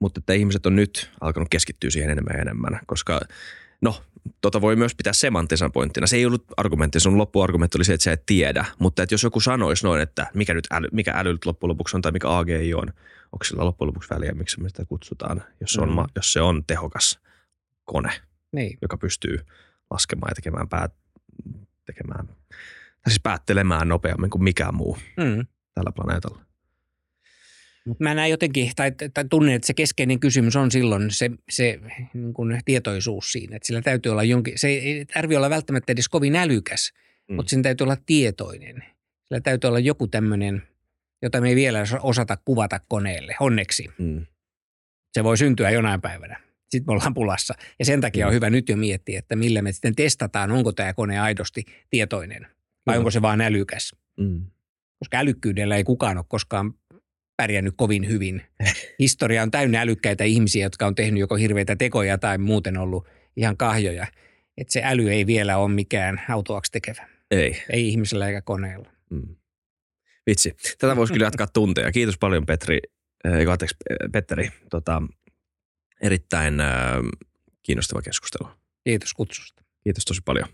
mutta että ihmiset on nyt alkanut keskittyä siihen enemmän ja enemmän, koska no tota voi myös pitää semanttisena pointtina. Se ei ollut argumentti, sun loppuargumentti oli se, että sä et tiedä. Mutta että jos joku sanoisi noin, että mikä nyt äly, mikä äly nyt loppujen lopuksi on tai mikä AGI on, onko sillä loppujen lopuksi väliä, miksi me sitä kutsutaan, jos se on, mm. jos se on tehokas kone, niin. joka pystyy laskemaan ja tekemään, päät, tekemään tai siis päättelemään nopeammin kuin mikään muu mm. tällä planeetalla. Mutta mä näen jotenkin, tai, tai tunnen, että se keskeinen kysymys on silloin se, se niin kuin tietoisuus siinä. Että sillä täytyy olla jonkin, se ei tarvitse olla välttämättä edes kovin älykäs, mm. mutta sen täytyy olla tietoinen. Sillä täytyy olla joku tämmöinen, jota me ei vielä osata kuvata koneelle, onneksi. Mm. Se voi syntyä jonain päivänä. Sitten me ollaan pulassa. Ja sen takia mm. on hyvä nyt jo miettiä, että millä me sitten testataan, onko tämä kone aidosti tietoinen vai mm. onko se vain älykäs. Mm. Koska älykkyydellä ei kukaan ole koskaan pärjännyt kovin hyvin. Historia on täynnä älykkäitä ihmisiä, jotka on tehnyt joko hirveitä tekoja tai muuten ollut ihan kahjoja. Että se äly ei vielä ole mikään autoaksi tekevä. Ei. Ei ihmisellä eikä koneella. Mm. Vitsi. Tätä voisi kyllä jatkaa tunteja. Kiitos paljon Petri, äh, anteeksi, Petteri. Tota, erittäin äh, kiinnostava keskustelu. Kiitos kutsusta. Kiitos tosi paljon.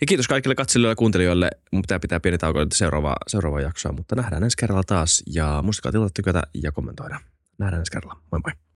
Ja kiitos kaikille katselijoille ja kuuntelijoille. Mun pitää pitää pieni tauko seuraava, seuraava jaksoa, mutta nähdään ensi kerralla taas. Ja muistakaa tilata, tykätä ja kommentoida. Nähdään ensi kerralla. Moi moi.